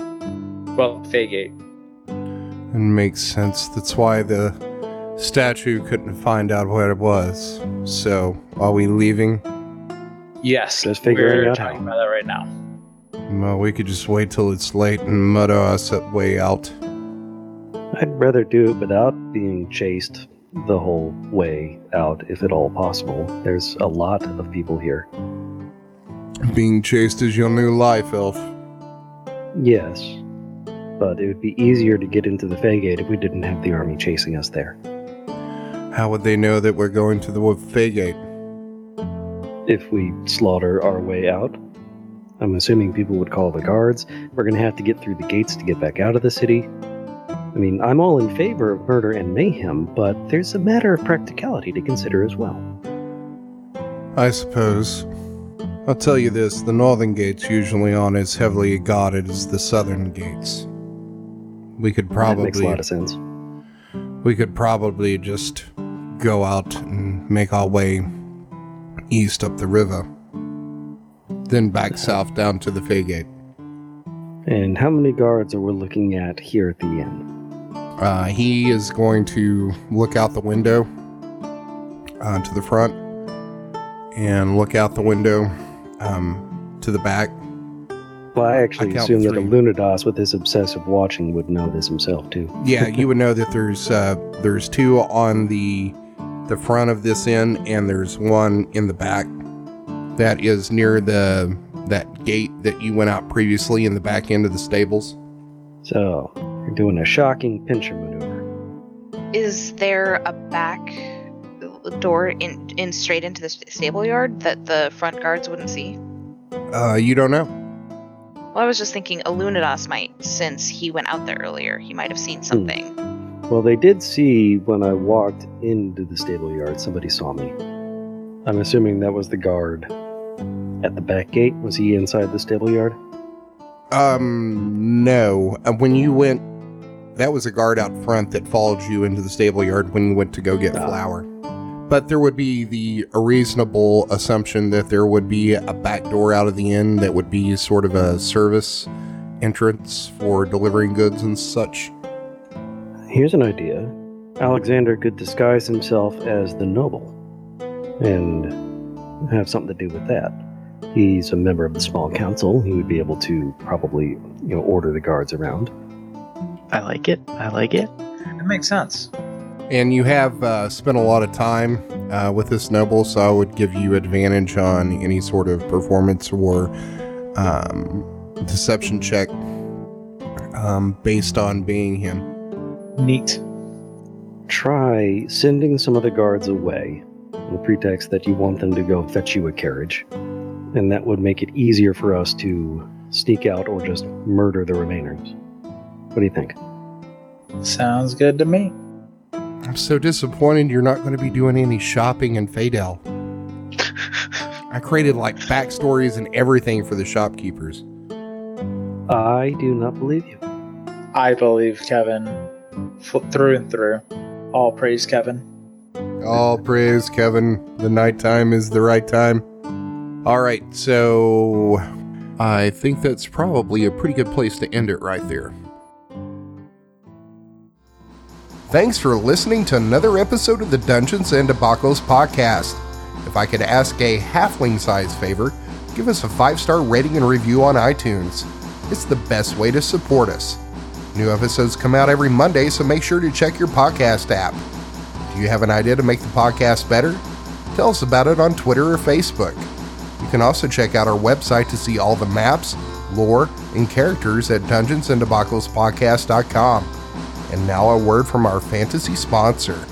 Well, Feygate. It makes sense. That's why the statue couldn't find out where it was. So, are we leaving? Yes, Just figuring we're out talking how. about that right now. Well, we could just wait till it's late and mutter us way out. I'd rather do it without being chased the whole way out, if at all possible. There's a lot of people here. Being chased is your new life, Elf. Yes, but it would be easier to get into the Feygate if we didn't have the army chasing us there. How would they know that we're going to the Feygate? If we slaughter our way out, I'm assuming people would call the guards. We're going to have to get through the gates to get back out of the city. I mean, I'm all in favor of murder and mayhem, but there's a matter of practicality to consider as well. I suppose. I'll tell you this the northern gates usually aren't as heavily guarded as the southern gates. We could that makes a probably lot of sense. we could probably just go out and make our way east up the river. Then back south down to the Feygate. And how many guards are we looking at here at the inn? Uh, he is going to look out the window uh, to the front and look out the window um, to the back. Well, I actually I count assume that a three. Lunados with his obsessive watching would know this himself too. Yeah, you would know that there's uh, there's two on the the front of this inn, and there's one in the back that is near the that gate that you went out previously in the back end of the stables. So you're doing a shocking pincher maneuver. Is there a back door in in straight into the stable yard that the front guards wouldn't see? Uh, you don't know. Well, I was just thinking Illuminados might, since he went out there earlier. He might have seen something. Well, they did see when I walked into the stable yard, somebody saw me. I'm assuming that was the guard at the back gate. Was he inside the stable yard? Um, no. Uh, when you went, that was a guard out front that followed you into the stable yard when you went to go get Ah. flour. But there would be the reasonable assumption that there would be a back door out of the inn that would be sort of a service entrance for delivering goods and such. Here's an idea. Alexander could disguise himself as the noble and have something to do with that. He's a member of the small council. He would be able to probably, you know, order the guards around. I like it. I like it. It makes sense. And you have uh, spent a lot of time uh, with this noble, so I would give you advantage on any sort of performance or um, deception check um, based on being him. Neat. Try sending some of the guards away on the pretext that you want them to go fetch you a carriage. And that would make it easier for us to sneak out or just murder the remainers. What do you think? Sounds good to me. I'm so disappointed you're not going to be doing any shopping in Fadel. I created like backstories and everything for the shopkeepers. I do not believe you. I believe Kevin f- through and through. All praise Kevin. All praise, Kevin. The nighttime is the right time. All right, so I think that's probably a pretty good place to end it right there. Thanks for listening to another episode of the Dungeons and Debacles podcast. If I could ask a halfling size favor, give us a five star rating and review on iTunes. It's the best way to support us. New episodes come out every Monday, so make sure to check your podcast app. Do you have an idea to make the podcast better? Tell us about it on Twitter or Facebook. You can also check out our website to see all the maps, lore, and characters at dungeonsanddebaclespodcast.com. And now a word from our fantasy sponsor.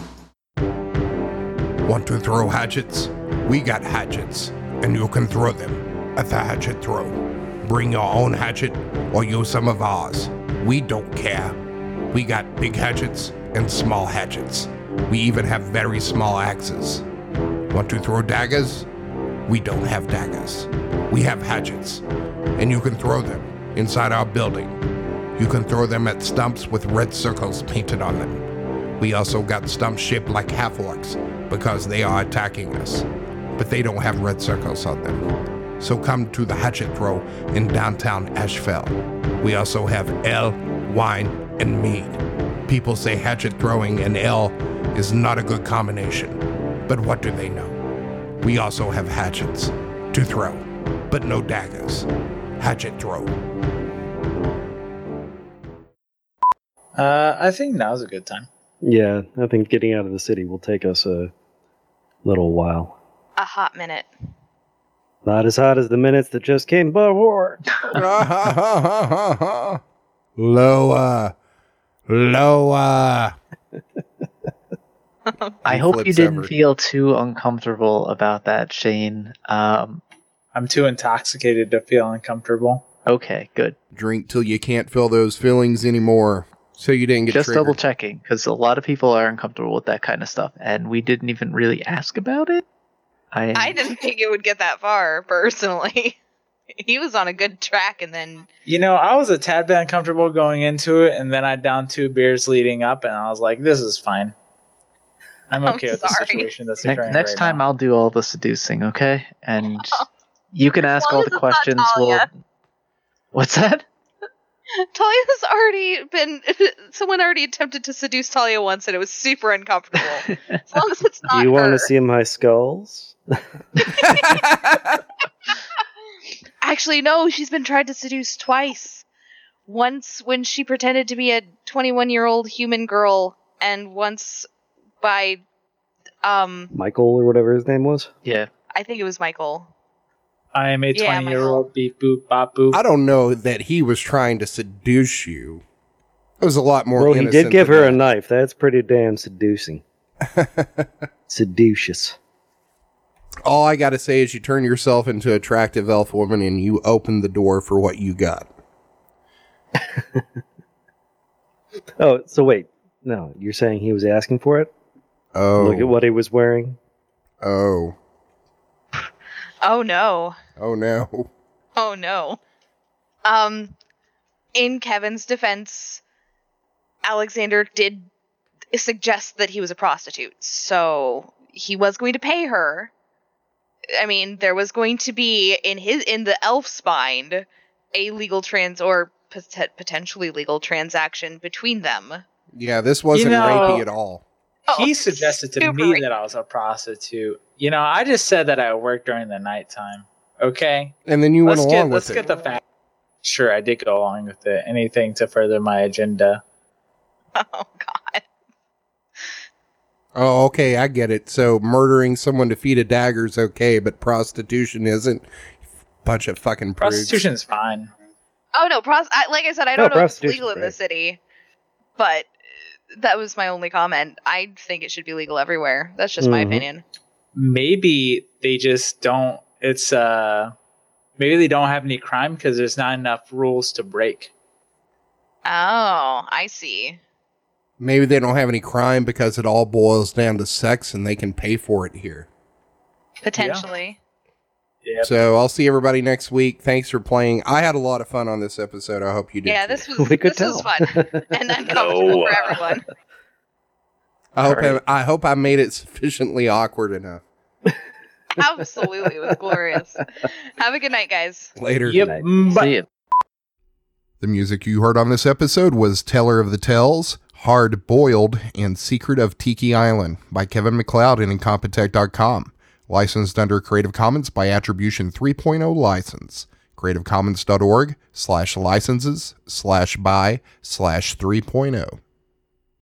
Want to throw hatchets? We got hatchets, and you can throw them at the hatchet throw. Bring your own hatchet or use some of ours. We don't care. We got big hatchets and small hatchets. We even have very small axes. Want to throw daggers? We don't have daggers. We have hatchets, and you can throw them inside our building. You can throw them at stumps with red circles painted on them. We also got stumps shaped like half orcs because they are attacking us, but they don't have red circles on them. So come to the hatchet throw in downtown Asheville. We also have ale, wine, and mead. People say hatchet throwing and ale is not a good combination, but what do they know? We also have hatchets to throw, but no daggers. Hatchet throw. Uh, I think now's a good time. Yeah, I think getting out of the city will take us a little while. A hot minute. Not as hot as the minutes that just came before. Loa. Loa. I hope you didn't over. feel too uncomfortable about that, Shane. Um, I'm too intoxicated to feel uncomfortable. okay, good. Drink till you can't feel those feelings anymore. So you didn't get Just triggered. double checking because a lot of people are uncomfortable with that kind of stuff, and we didn't even really ask about it. I, I didn't think it would get that far, personally. he was on a good track, and then You know, I was a tad bit uncomfortable going into it, and then I downed two beers leading up, and I was like, "This is fine. I'm I'm okay with the situation that's Ne- occurring next right time now. I'll do all the seducing, okay? And you can ask long all the questions. We'll. What's that? Talia's already been. Someone already attempted to seduce Talia once, and it was super uncomfortable. as long as it's not Do you want her. to see my skulls? Actually, no. She's been tried to seduce twice. Once when she pretended to be a 21 year old human girl, and once by, um, Michael or whatever his name was. Yeah. I think it was Michael. I am a Yeah, 20 year old beep boop bop boop. I don't know that he was trying to seduce you. It was a lot more. well, he innocent did give than her a that. knife. That's pretty damn seducing. Seducious. All I got to say is you turn yourself into attractive elf woman and you open the door for what you got. Oh, so wait. No, you're saying he was asking for it? Oh, Look at what he was wearing. oh, Oh no. oh no. Oh no. Um, in Kevin's defense, Alexander did suggest that he was a prostitute, so he was going to pay her. I mean, there was going to be in his in the elf's mind a legal trans or pot- potentially legal transaction between them. Yeah, this wasn't You know- rapey at all. Oh, he Oh, suggested to super me rape. that I was a prostitute. You know, I just said that I worked during the nighttime. Okay, And then you let's went get along let's with get the fact. Sure, I did go along with it. Anything to further my agenda. Oh god. Oh, okay, I get it. So murdering someone to feed a dagger is okay, but prostitution isn't. Bunch of fucking prudes. Prostitution's fine. Oh no, pros- I, like I said, I No, don't know if it's prostitution's legal in the city, but that was my only comment. I think it should be legal everywhere. That's just my Mhm. opinion. Maybe they just don't. It's uh, maybe they don't have any crime because there's not enough rules to break. Oh, I see. Maybe they don't have any crime because it all boils down to sex and they can pay for it here. Potentially. Yep. So I'll see everybody next week. Thanks for playing. I had a lot of fun on this episode. I hope you did. Yeah, too. this was We could this was fun and uncomfortable No. for everyone. I hope Alright. I, I hope I made it sufficiently awkward enough. Absolutely, it was glorious. Have a good night, guys. Later. Yep. Mm, bye. See ya. The music you heard on this episode was Teller of the Tales, Hard Boiled, and Secret of Tiki Island by Kevin MacLeod and Incompetech.com. Licensed under Creative Commons by Attribution 3.0 license. CreativeCommons.org slash licenses slash by slash oh. 3.0.